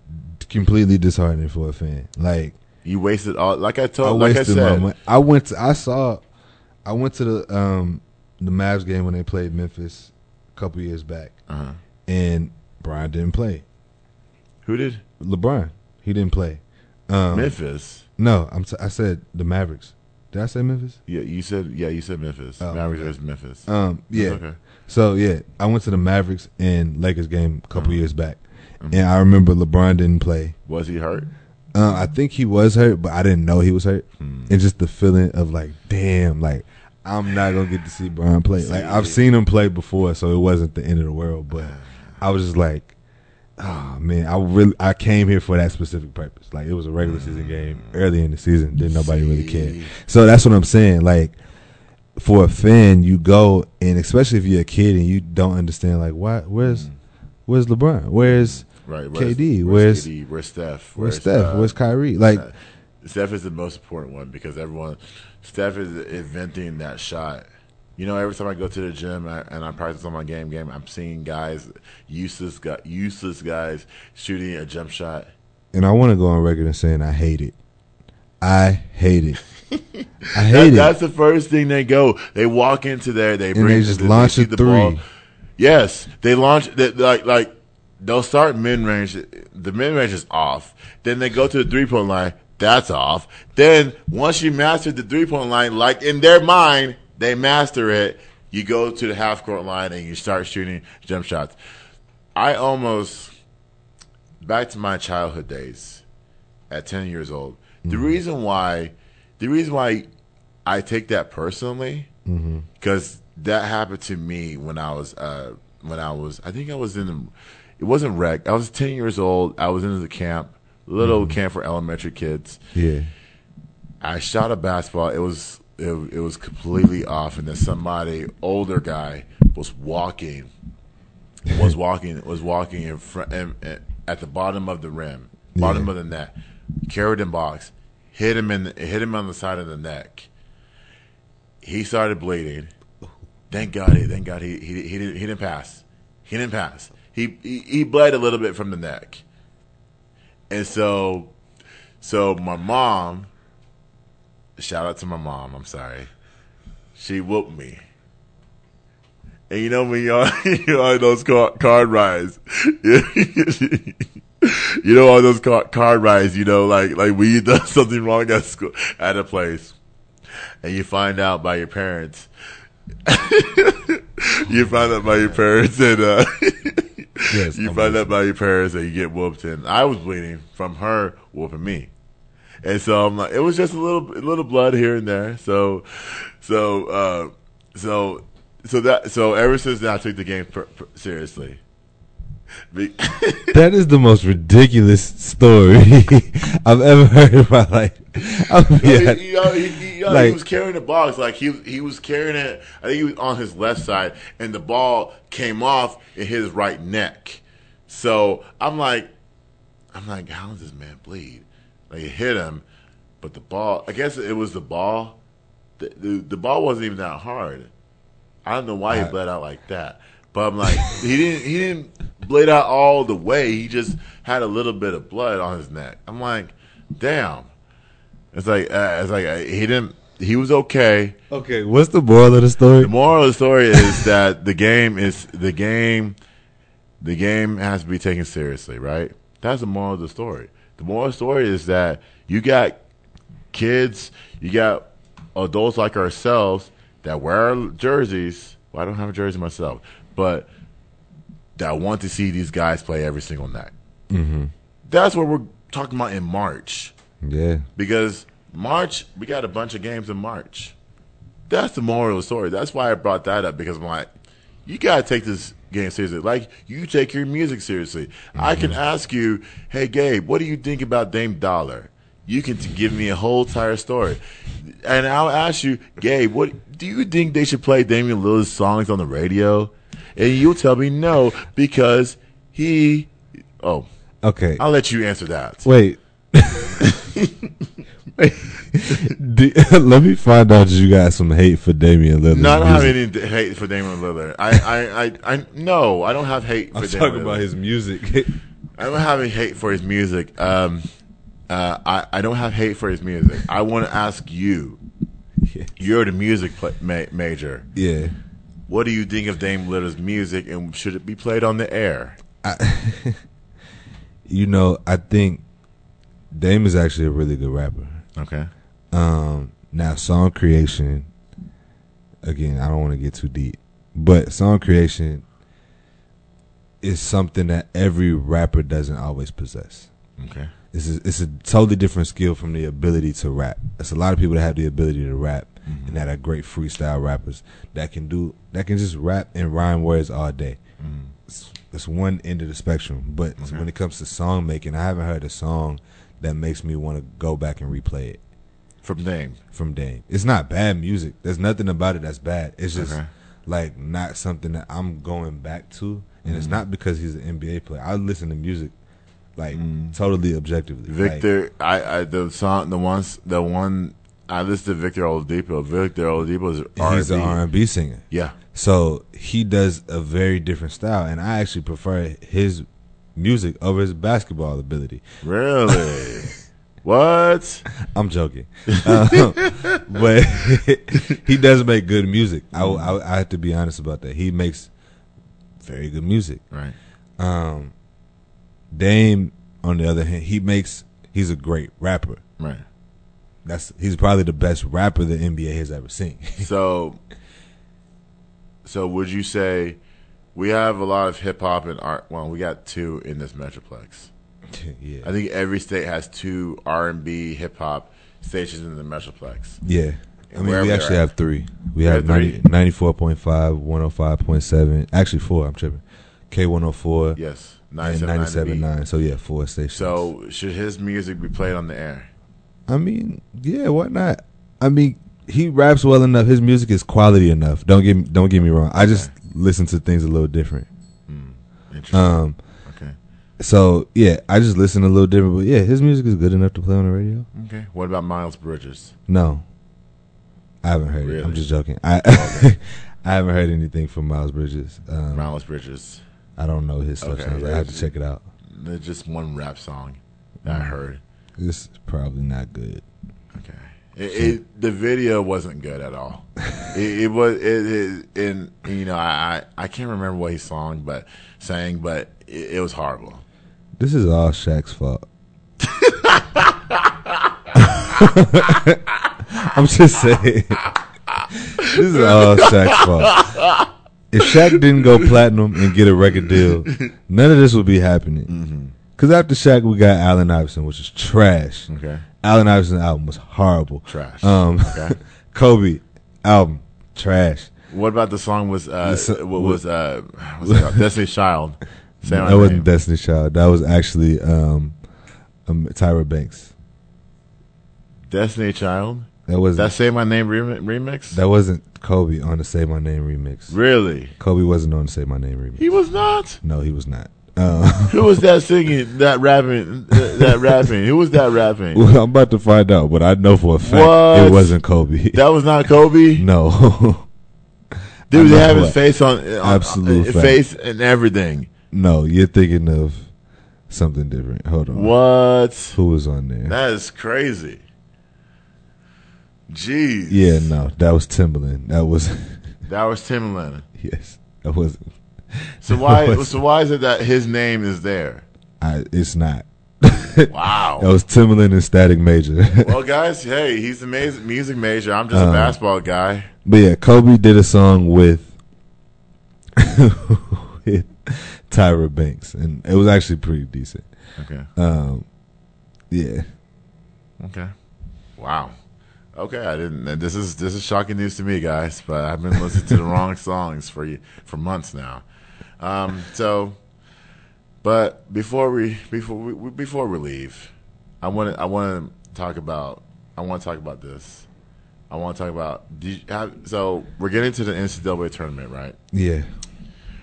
completely disheartening for a fan. Like You wasted all. Like I I told, like I wasted my said. I went to I saw I went to the um the Mavs game when they played Memphis a couple years back uh-huh. and Bron didn't play. who did LeBron, he didn't play. Um Memphis? No, I'm t- I said the Mavericks. Did I say Memphis? Yeah, you said yeah, you said Memphis. Oh, Mavericks okay. versus Memphis. Um yeah. Okay. So yeah, I went to the Mavericks and Lakers game a couple Uh-huh. years back. Mhm. And I remember LeBron didn't play. Was he hurt? Uh, I think he was hurt, but I didn't know he was hurt. Hmm. And just the feeling of like, damn, like I'm not gonna get to see Bron play. Like I've See. seen him play before, so it wasn't the end of the world. But I was just like, oh man, I really I came here for that specific purpose. Like it was a regular season game early in the season. Didn't nobody really care. So that's what I'm saying. Like for a fan, you go and especially if you're a kid and you don't understand like why where's where's LeBron? Where's Right. KD, Where's, where's- KD? Where's Steph? where's Steph? uh, where's Kyrie? Like uh, Steph is the most important one because everyone, Steph is inventing that shot. You know, every time I go to the gym I, and I practice on my game game, I'm seeing guys, useless useless guys shooting a jump shot. and I want to go on record and saying I hate it. I hate it. I That, hate it. that's the first thing they go. They walk into there, they bring, they just launch see a three. Yes, they launch they, like like they'll start mid range. The mid range is off. Then they go to the three point line. That's off. Then once you master the three point line, like in their mind, they master it. You go to the half court line and you start shooting jump shots. I almost back to my childhood days at 10 years old. The mm-hmm. reason why, the reason why I take that personally, mm-hmm. because that happened to me when I was, uh, when I was, I think I was in, the, it wasn't rec. I was 10 years old. I was in the camp, little mm-hmm. camp for elementary kids. yeah. I shot a basketball. It was it, it was completely off, and then somebody older guy was walking, was walking, was walking in front in, in- at the bottom of the rim, bottom Yeah. of the net, carried him box, hit him in, the, hit him on the side of the neck. He started bleeding. Thank God, he, thank God he he he didn't he didn't pass. He didn't pass. He, he he bled a little bit from the neck, and so so my mom Shout out to my mom. I'm sorry. She whooped me. And you know when you're on, you're on those car, card rides, you know all those car, card rides. You know, like like when you done something wrong at school at a place, and you find out by your parents. you find out by your parents, and uh, Yes, you I'm find out by your parents, and you get whooped. And I was bleeding from her whooping me. And so I'm like, it was just a little, a little blood here and there. So, so, uh, so, so that, so ever since then, I took the game per, per, seriously. That is the most ridiculous story I've ever heard in my life. I mean, he, yeah, he, he, he, uh, he Like- was carrying the box like he he was carrying it. I think he was on his left side, and the ball came off in his right neck. So I'm like, I'm like, how does this man bleed? Like it hit him, but the ball. I guess it was the ball. The the, the ball wasn't even that hard. I don't know why he bled out like that. But I'm like, he didn't he didn't bleed out all the way. He just had a little bit of blood on his neck. I'm like, damn. It's like uh, it's like uh, he didn't. He was okay. okay, what's the moral of the story? The moral of the story is that the game is the game. The game has to be taken seriously, right? That's the moral of the story. The moral story is that you got kids, you got adults like ourselves that wear jerseys. Well, I don't have a jersey myself, but that want to see these guys play every single night. Mm-hmm. That's what we're talking about in March Yeah, because March we got a bunch of games in March. That's the moral of the story. That's why I brought that up because I'm like, you gotta take this game seriously. Like you take your music seriously. I can mm-hmm. ask you, hey Gabe, what do you think about Dame Dollar? You can t- give me a whole entire story, and I'll ask you, Gabe, what do you think they should play Damian Lillard's songs on the radio? And you'll tell me no because he. Oh, okay. I'll let you answer that. Wait. Let me find out that you got some hate for Damian Lillard. No, I don't have any hate for Damian Lillard. I, I, I, I no, I don't have hate for I'm Damian talking about Lillard. his music. I don't have any hate for his music. Um, uh, I, I don't have hate for his music. I want to ask you. Yeah. You're the music pla ma- major. yeah. What do you think of Dame Lillard's music, and should it be played on the air? You know, I think Dame is actually a really good rapper. Okay. Um, now song creation. Again, I don't want to get too deep, but song creation is something that every rapper doesn't always possess. Okay. It's a, it's a totally different skill from the ability to rap. There's a lot of people that have the ability to rap and that are great freestyle rappers that can do that can just rap and rhyme words all day. it's, it's one end of the spectrum. But Okay. when it comes to song making, I haven't heard a song that makes me want to go back and replay it From Dame. from Dame. It's not bad music. There's nothing about it that's bad. It's just Okay. like not something that I'm going back to, and it's Mhm. not because he's an NBA player. I listen to music like Mm. totally objectively. Like, Victor, I, I the song, the ones, the one I listed Victor Oladipo. Victor Oladipo is R&B. he's an R&B singer. Yeah, So he does a very different style, and I actually prefer his music over his basketball ability. really. what? I'm joking, um, but he does make good music. I, I, I have to be honest about that. He makes very good music. Right. Um, Dame, on the other hand, he makes he's a great rapper. Right. That's he's probably the best rapper the NBA has ever seen. So, so would you say we have a lot of hip hop and art? Well, we got two in this metroplex. yeah, I think every state has two R and B hip hop stations in the metroplex. Yeah. I mean, we actually have three. We You have have 90, 94.5, 105.7. Actually, four. I'm tripping. K104 Yes, and 97.9. 97.9. So, yeah, four stations. So should his music be played on the air? I mean, yeah, why not? I mean, he raps well enough. His music is quality enough. Don't get me, don't get me wrong. I just listen to things a little different. Hmm. Interesting. Um, okay. so yeah, I just listen a little different. But yeah, his music is good enough to play on the radio. Okay. What about Miles Bridges? No, I haven't heard it. I'm just joking. I I haven't heard anything from Miles Bridges. Um, Miles Bridges. I don't know his stuff. Okay, like. I have to check it out. There's just one rap song that I Mm. heard. It's probably not good. It, it, the video wasn't good at all. it, it was it, it and you know I, I can't remember what he song but sang but it, it was horrible. This is all Shaq's fault. I'm just saying. this is all Shaq's fault. If Shaq didn't go platinum and get a record deal, none of this would be happening. Mm-hmm. Because after Shaq, we got Allen Iverson, which is trash. Okay. Allen Iverson's album was horrible. Trash. Um, Okay. Kobe album trash. What about the song was uh The what was uh it called? Destiny's Child? Say that wasn't name. Destiny's Child. That was actually um, um, Tyra Banks. Destiny Child. That was That say my name remi- remix. That wasn't Kobe on the Say My Name remix. really? Kobe wasn't on the Say My Name remix. He was not. no, he was not. Uh, Who was that singing? That rapping? That, rapping? Who was that rapping? well, I'm about to find out, but I know for a fact What? it wasn't Kobe. That was not Kobe. no, Dude, they have his what- face on, on Absolute uh, face and everything. no, you're thinking of something different. Hold on. What? Who was on there? That is crazy. Jeez. yeah, no, that was Timbaland. That was That was Timbaland. yes, that wasn't. So why? So why is it that his name is there? I, it's not. Wow. That was Timbaland and Static Major. well, guys, hey, he's a music major. I'm just a Uh, basketball guy. But yeah, Kobe did a song with with Tyra Banks, and it was actually pretty decent. Okay. Um, yeah, Okay. Wow. Okay, I didn't. This is this is shocking news to me, guys. But I've been listening to the wrong songs for for months now. Um. So, but before we before we before we leave, I want to I want to talk about I want to talk about this. I want to talk about. Have, so we're getting to the NCAA tournament, right? yeah,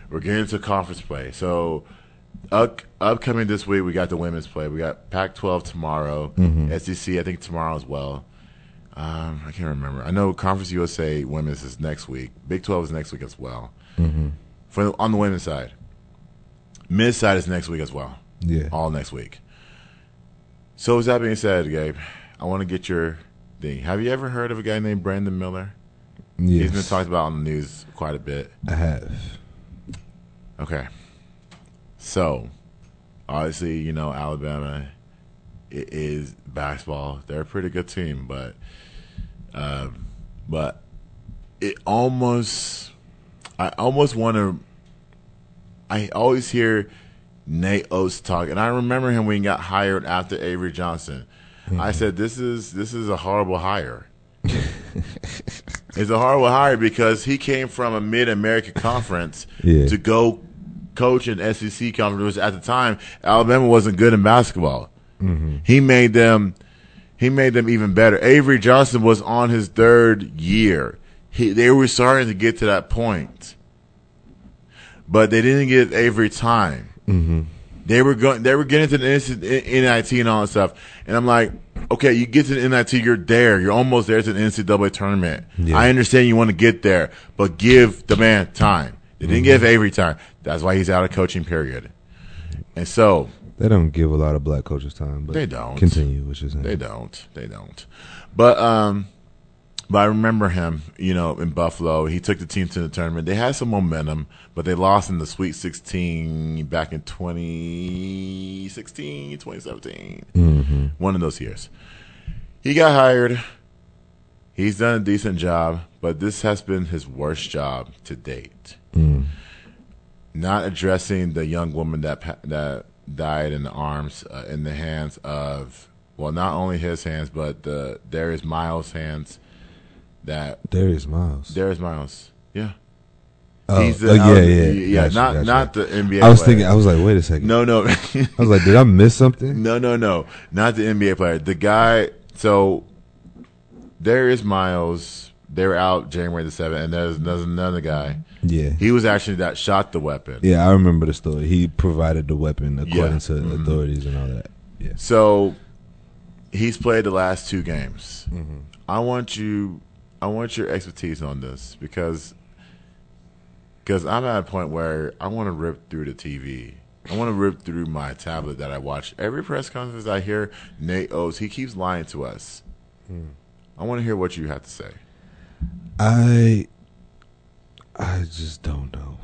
We're getting to conference play. So, up, upcoming this week, we got the women's play. We got Pac-12 tomorrow, SEC I think tomorrow as well. Um, I can't remember. I know Conference USA women's is next week. Big 12 is next week as well. hmm For on the women's side, men's side is next week as well. yeah. All next week. So, with that being said, Gabe, I want to get your thing. Have you ever heard of a guy named Brandon Miller? Yes, He's been talked about on the news quite a bit. I have. Okay. So, obviously, you know, Alabama i- is basketball. They're a pretty good team, but, um, but it almost, I almost want to. I always hear Nate Oats talk, and I remember him when he got hired after Avery Johnson. I said, "This is this is a horrible hire." it's a horrible hire because he came from a Mid America conference Yeah. to go coach an SEC conference. At the time, Alabama wasn't good in basketball. Mm-hmm. He made them. He made them even better. Avery Johnson was on his third year. He, they were starting to get to that point, but they didn't give Avery time. Mm-hmm. They were going. They were getting to the NIT and all that stuff. And I'm like, okay, you get to the NIT, you're there. You're almost there to the NCAA tournament. Yeah. I understand you want to get there, but give the man time. They didn't give Avery time. That's why he's out of coaching period. And so They don't give a lot of black coaches time, but They don't. Continue, which is they don't. They don't. But um, but I remember him. You know, in Buffalo, he took the team to the tournament. They had some momentum, but they lost in the Sweet 16 back in 2016, 2017. Mm-hmm. One of those years. He got hired. He's done a decent job, but this has been his worst job to date. Mm. Not addressing the young woman that that died in the arms, uh, in the hands of well, not only his hands, but the Darius Miles' hands. That Darius Miles. Darius Miles, yeah, oh, He's the- oh, yeah, uh, yeah, yeah, Gotcha, not gotcha. not the NBA. I was player. thinking. I was like, wait a second. no, no, I was like, did I miss something? No, no, no, not the NBA player. The guy. So Darius Miles. They were out January the seventh, and there's there's another guy. Yeah, He was actually that shot the weapon. yeah. I remember the story. He provided the weapon according Yeah. to Mhm. authorities and all that. Yeah. So he's played the last two games. Mm-hmm. I want you. I want your expertise on this because because I'm at a point where I want to rip through the TV. I want to rip through my tablet that I watch every press conference. I hear Nate Oats. He keeps lying to us. Hmm. I want to hear what you have to say. I I just don't know.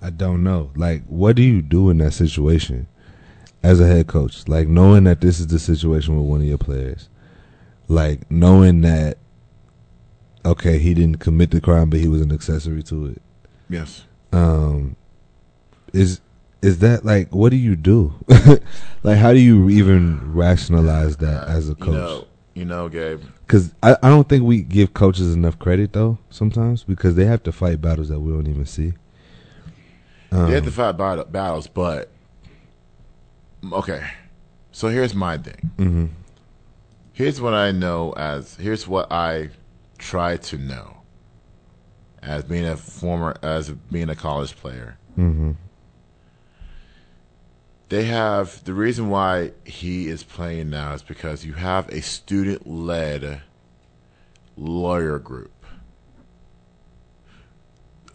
I don't know. Like, what do you do in that situation as a head coach? Like, knowing that this is the situation with one of your players, like knowing that okay, he didn't commit the crime, but he was an accessory to it. Yes. Um, is is that like what do you do? like, how do you even rationalize that as a You coach? know, you know, Gabe. Because I, I don't think we give coaches enough credit though sometimes because they have to fight battles that we don't even see. Um, They have to fight bat- battles, but okay. So here's my thing. mhm. Here's what I know as here's what I try to know as being a former as being a college player. Mhm. They have the reason why he is playing now is because you have a student led lawyer group.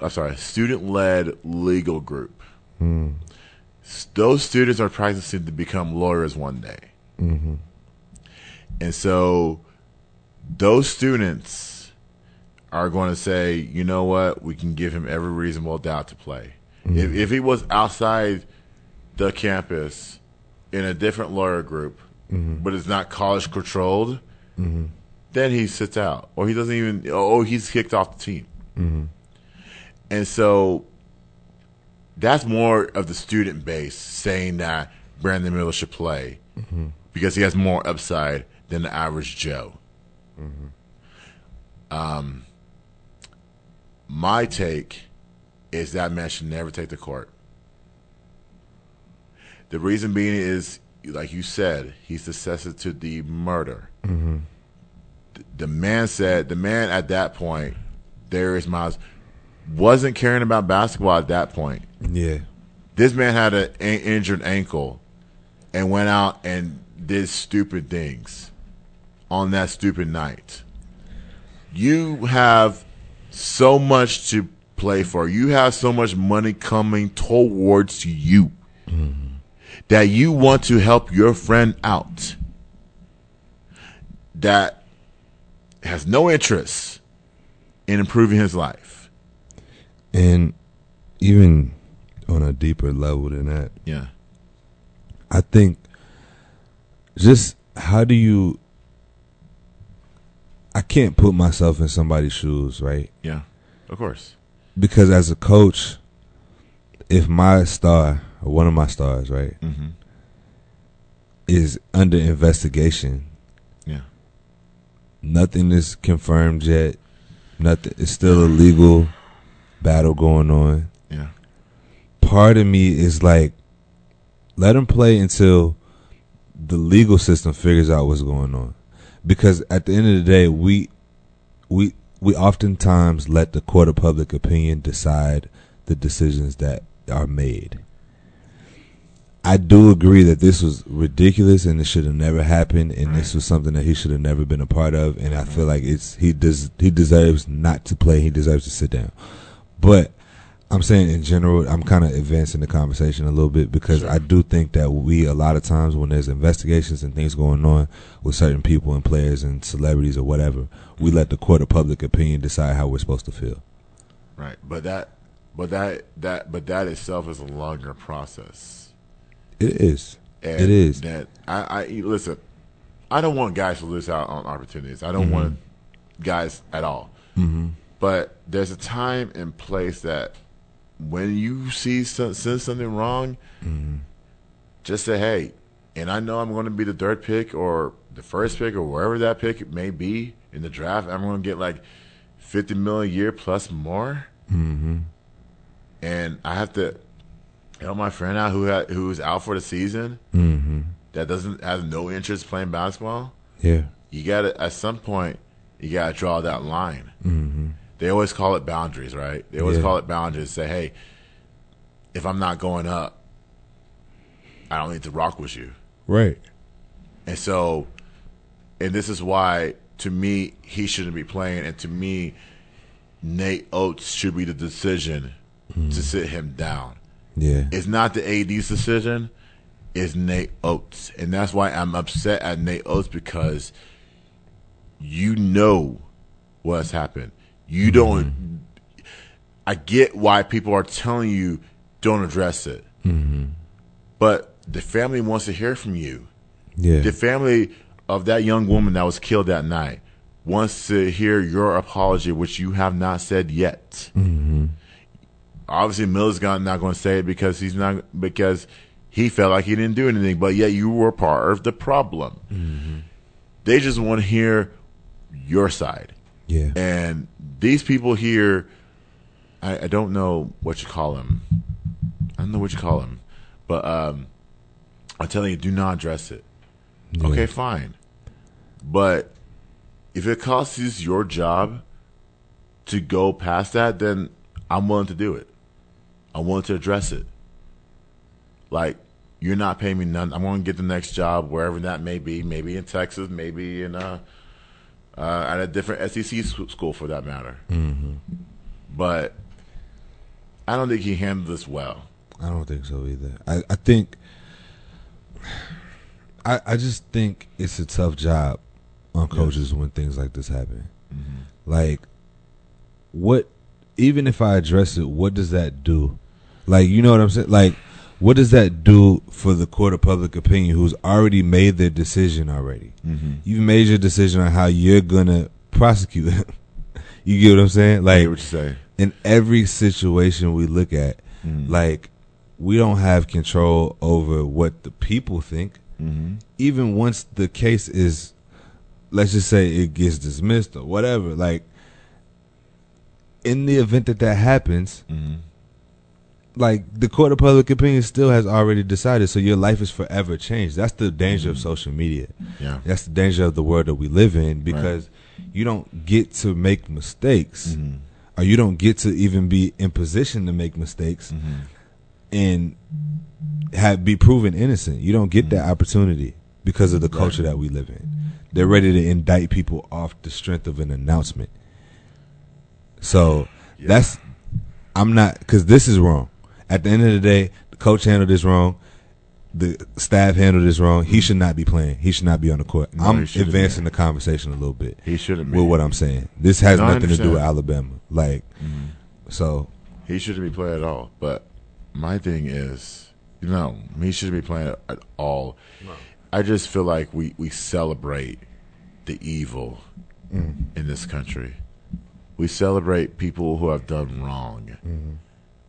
I'm sorry, student led legal group. Mm. Those students are practicing to become lawyers one day. Mhm. And so those students are going to say, you know what, we can give him every reasonable doubt to play. Mm-hmm. If, if he was outside the campus in a different lawyer group, mm-hmm. but it's not college controlled, mm-hmm. then he sits out, or he doesn't even, oh, he's kicked off the team. And so that's more of the student base saying that Brandon Miller should play because he has more upside than the average Joe. Um, my take is that man should never take the court. The reason being is, like you said, he's successor to the murder. Mm-hmm. The, the man said, the man at that point, Darius Miles, wasn't caring about basketball at that point. Yeah. This man had an a- injured ankle and went out and did stupid things on that stupid night. You have so much to play for. You have so much money coming towards you that you want to help your friend out that has no interest in improving his life. And even on a deeper level than that, Yeah. I think just how do you I can't put myself in somebody's shoes, right? Yeah. Of course. Because as a coach, if my star or one of my stars, right, Mm-hmm. is under investigation, Yeah. nothing is confirmed yet. Nothing it's still a legal battle going on. Yeah. part of me is like, let him play until the legal system figures out what's going on. Because at the end of the day, we we we oftentimes let the court of public opinion decide the decisions that are made. I do agree that this was ridiculous and it should have never happened, and this was something that he should have never been a part of. And I feel like it's he does he deserves not to play. He deserves to sit down. But I'm saying in general, I'm kind of advancing the conversation a little bit because Sure. I do think that we a lot of times when there's investigations and things going on with certain people and players and celebrities or whatever, we let the court of public opinion decide how we're supposed to feel. Right, but that, but that, that, but that itself is a longer process. It is. And It is. that I, I listen. I don't want guys to lose out on opportunities. I don't want guys at all. Mm-hmm. But there's a time and place that when you see some, see something wrong, Mm-hmm. just say, "Hey," and I know I'm going to be the third pick or the first pick or wherever that pick may be in the draft. I'm going to get like 50 million a year plus more, Mm-hmm. and I have to help my friend out who had, who's out for the season Mm-hmm. that doesn't has no interest playing basketball. Yeah. You got to at some point you got to draw that line. Mm-hmm. They always call it boundaries, right? They always Yeah. call it boundaries. Say, hey, if I'm not going up, I don't need to rock with you. Right. And so, and this is why, to me, he shouldn't be playing, and to me, Nate Oats should be the decision to hmm. sit him down. Yeah. It's not the AD's decision. It's Nate Oats, and that's why I'm upset at Nate Oats because you know what's happened. You don't. I get why people are telling you don't address it, mm-hmm. but the family wants to hear from you. Yeah. The family of that young woman that was killed that night wants to hear your apology, which you have not said yet. Mm-hmm. Obviously, Miller's not going to say it because he's not because he felt like he didn't do anything, but yet you were part of the problem. Mm-hmm. They just want to hear your side, yeah. and these people here, I, I don't know what you call them. I don't know what you call them, but um, I'm telling you, do not address it. Yeah. Okay, fine. But if it costs you your job to go past that, then I'm willing to do it. I'm willing to address it. Like, you're not paying me none. I'm going to get the next job wherever that may be. Maybe in Texas, maybe in uh, uh, at a different SEC school for that matter. Mm-hmm. But I don't think he handled this well. I don't think so either. I, I think I I just think it's a tough job on coaches when things like this happen. Like what even if I address it, what does that do? Like you know what I'm saying? Like what does that do for the court of public opinion who's already made their decision already? Mm-hmm. You've made your decision on how you're gonna prosecute him. you get what I'm saying? Like what you say. in every situation we look at, Mm. like we don't have control over what the people think. Mm-hmm. Even once the case is, let's just say it gets dismissed or whatever. Like in the event that that happens, Mm-hmm. Like the court of public opinion still has already decided. So your life is forever changed. That's the danger of social media. Yeah. That's the danger of the world that we live in because you don't get to make mistakes Mm-hmm. or you don't get to even be in position to make mistakes Mm-hmm. and have be proven innocent. You don't get that opportunity because of the culture that we live in. They're ready to indict people off the strength of an announcement. So Yeah. that's I'm not because this is wrong. At the end of the day, the coach handled this wrong. The staff handled this wrong. He should not be playing. He should not be on the court. No, I'm advancing the conversation a little bit He shouldn't be. with what I'm saying. This has No, nothing to do with. Alabama. Like, mm-hmm. so He shouldn't be playing at all. But my thing is, you know, he shouldn't be playing at all. I just feel like we, we celebrate the evil mm-hmm. in this country. We celebrate people who have done wrong. Mm-hmm.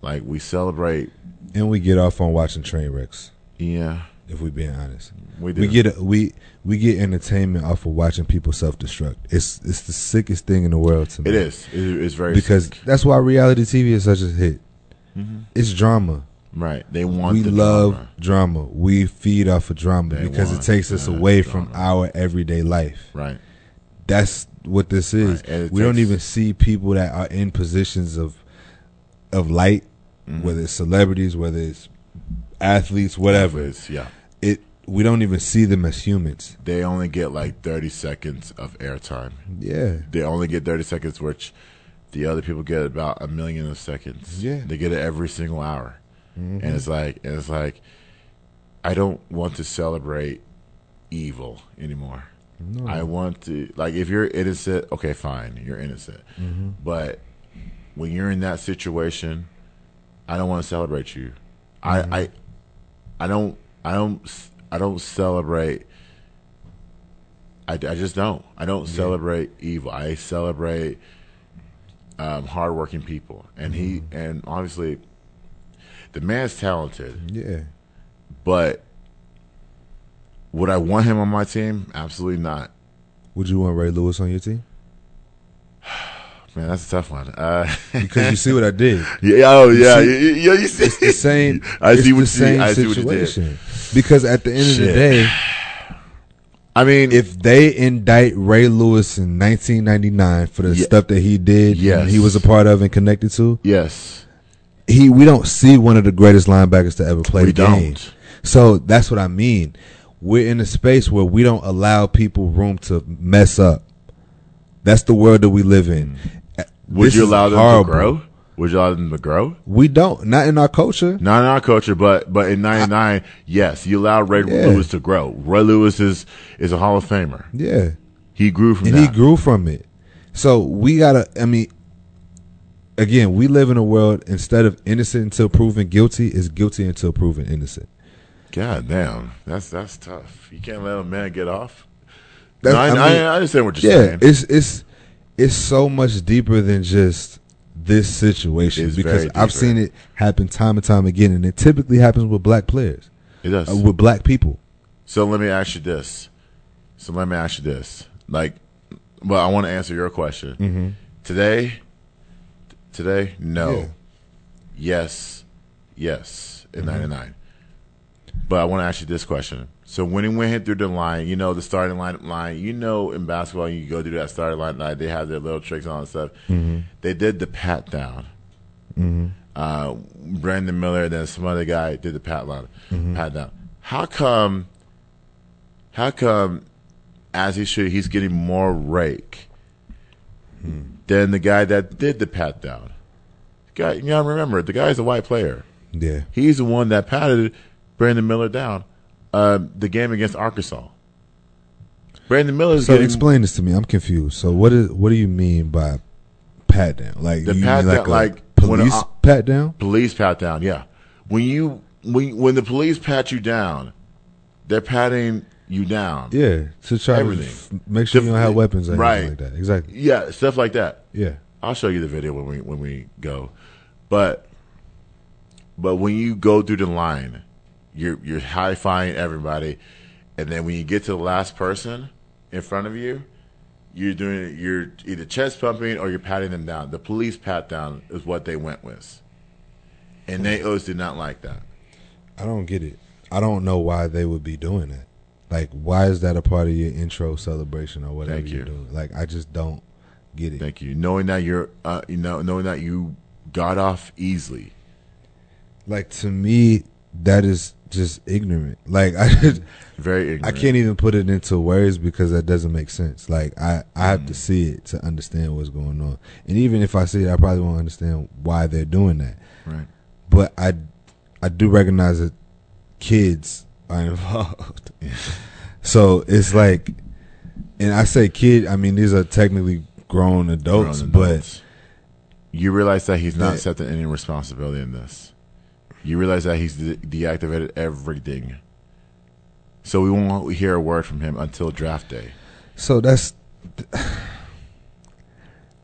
Like we celebrate, and we get off on watching train wrecks. yeah, If we're being honest, we do. we get a, we we get entertainment off of watching people self destruct. It's it's the sickest thing in the world to me. it is. It, it's very because sick. that's why reality TV is such a hit. Mhm. It's drama. Right. They want. we the love drama. drama. We feed off of drama They because it takes us away from our everyday life. Right. That's what this is. Right, We don't even see people that are in positions of of light, Mhm. whether it's celebrities, whether it's athletes, whatever. It's- yeah. It we don't even see them as humans. They only get like thirty seconds of airtime. Yeah. They only get thirty seconds, which the other people get about a million of seconds. Yeah. They get it every single hour, Mhm. and it's like, and it's like, I don't want to celebrate evil anymore. No. I want to like if you're innocent, okay, fine, you're innocent. Mhm. But when you're in that situation, I don't want to celebrate you. Mhm. I, I I don't I don't I don't celebrate. I, I just don't. I don't Yeah. celebrate evil. I celebrate um, hardworking people, and he and obviously the man's talented. Yeah. But would I want him on my team? Absolutely not. Would you want Ray Lewis on your team? Man, that's a tough one. Uh, Because you see what I did. yeah, oh You yeah, see- yeah, you see, It's the same. I see what the you same I see what you did. situation. Because at the end of the day, I mean, if they indict Ray Lewis in 1999 for the Ye- stuff that he did, Yes. he was a part of and connected to, yes, he we don't see one of the greatest linebackers to ever play we the game. don't. So that's what I mean. We're in a space where we don't allow people room to mess up. That's the world that we live in. Would This you allow them horrible. to grow? Would you allow them to grow? We don't. Not in our culture. Not in our culture, but but in '99, yes, you allow Ray Yeah. Lewis to grow. Ray Lewis is is a Hall of Famer. Yeah. He grew from and that. he grew from it. So we gotta. I mean, again, we live in a world instead of innocent until proven guilty is guilty until proven innocent. God damn, that's that's tough. You can't let a man get off. That's- No, I, I I, mean- I understand what you're Yeah, saying. it's it's it's so much deeper than just this situation It's because I've seen it happen time and time again, and it typically happens with black players, It does. uh, with black people. So let me ask you this. So let me ask you this. Like, well, I want to answer your question. Mm-hmm. Today, today, no. Yeah. Yes, yes, in Mm-hmm. '99. But I want to ask you this question. So when he went through the line, you know the starting line, line. You know in basketball, you go through that starting line, line they have their little tricks on and all that stuff. Mm-hmm. They did the pat down. Uh, Brandon Miller, then some other guy did the pat line, Mm-hmm. pat down. How come? How come? As he should, he's getting more rake Hmm. than the guy that did the pat down. Guy, you gotta remember, the guy's a white player. Yeah, He's the one that patted Brandon Miller down. Uh, the game against Arkansas. Brandon Miller's So getting explain this to me. I'm confused. So what is what do you mean by pat down? Like The you pat mean down, a like, police I- pat down? police pat down. Yeah, when you when when the police pat you down, they're patting you down. Yeah, to try Everything. to make sure you don't have weapons or Right. like that. Exactly. yeah, stuff like that. Yeah. I'll show you the video when we when we go. But but when you go through the line, you're you're high fiving everybody, and then when you get to the last person in front of you, you're doing you're either chest pumping or you're patting them down. The police pat down is what they went with, and Nate Oats did not like that. I don't get it. I don't know why they would be doing that. Like, why is that a part of your intro celebration or whatever Thank you're doing? Like, I just don't get it. Thank you. Knowing that you're uh, you know knowing that you got off easily. Like to me, that is just ignorant. Like I, just, Very ignorant. I can't even put it into words because that doesn't make sense. Like I, I have Mm. to see it to understand what's going on. And even if I see it, I probably won't understand why they're doing that. Right. But I, I do recognize that kids are involved. so it's like, and I say kid, I mean these are technically grown adults, Grown but you realize that he's not That- accepting any responsibility in this. You realize that he's de- deactivated everything. So we won't hear a word from him until draft day. So that's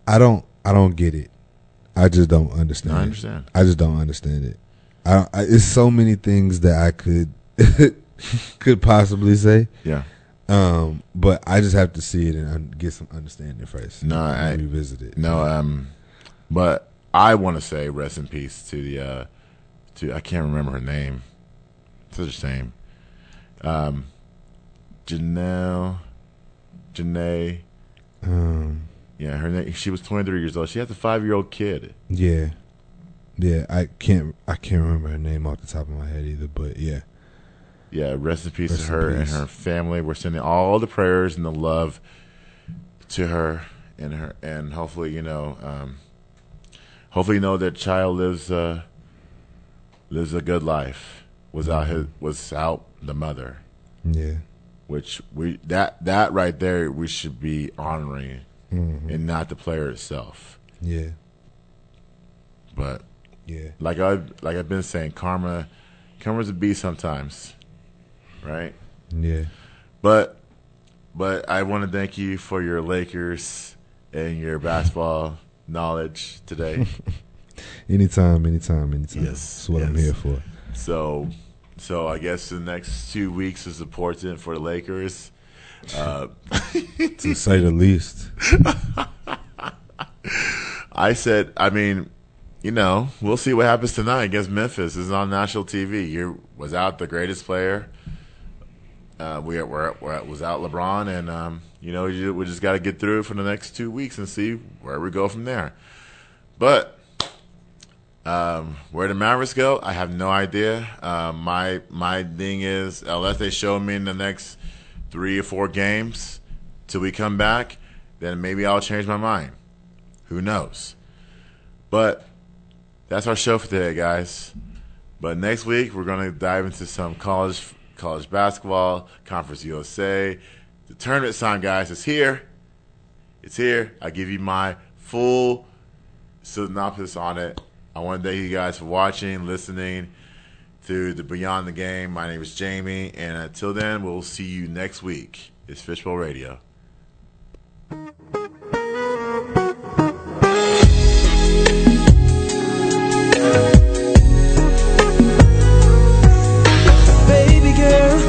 I don't I don't get it. I just don't understand. I it. understand. I just don't understand it. I, I it's so many things that I could could possibly say. Yeah. Um, but I just have to see it and get some understanding first. No, I- revisit it. No, um, but I want to say rest in peace to the uh, I can't remember her name. Such a shame. Um, Janelle, Janae. Um, Yeah, her name. She was 23 years old. She has a five year old kid. yeah, yeah. I can't. I can't remember her name off the top of my head either. But yeah, Yeah, rest in peace Rest to her and her family. We're sending all the prayers and the love to her and her, and hopefully, you know, um, hopefully, you know that child lives uh, lives a good life without his without the mother, yeah, which we that that right there we should be honoring Mhm. and not the player itself. yeah, But yeah, like I like I've been saying, karma, karma's a beast sometimes, right? yeah. But but I want to thank you for your Lakers and your basketball knowledge today. Anytime, anytime, anytime. Yes, that's what I'm here for. so so I guess the next two weeks is important for the Lakers. Uh, To say the least. I said, I mean, you know, we'll see what happens tonight against Memphis. This is on national TV. You was out the greatest player. Uh, we were, were was out LeBron, and um, you know we just got to get through it for the next two weeks and see where we go from there. But um, where the Mavericks go, I have no idea. Uh, my my thing is unless they show me in the next three or four games till we come back, then maybe I'll change my mind. Who knows? But that's our show for today, guys. But next week we're to dive into some college college basketball, Conference USA. The tournament sign, guys, is here. It's here. I give you my full synopsis on it. I want to thank you guys for watching, listening to the Beyond the Game. My name is Jamie, and until then, we'll see you next week. It's Fishbowl Radio. Baby girl,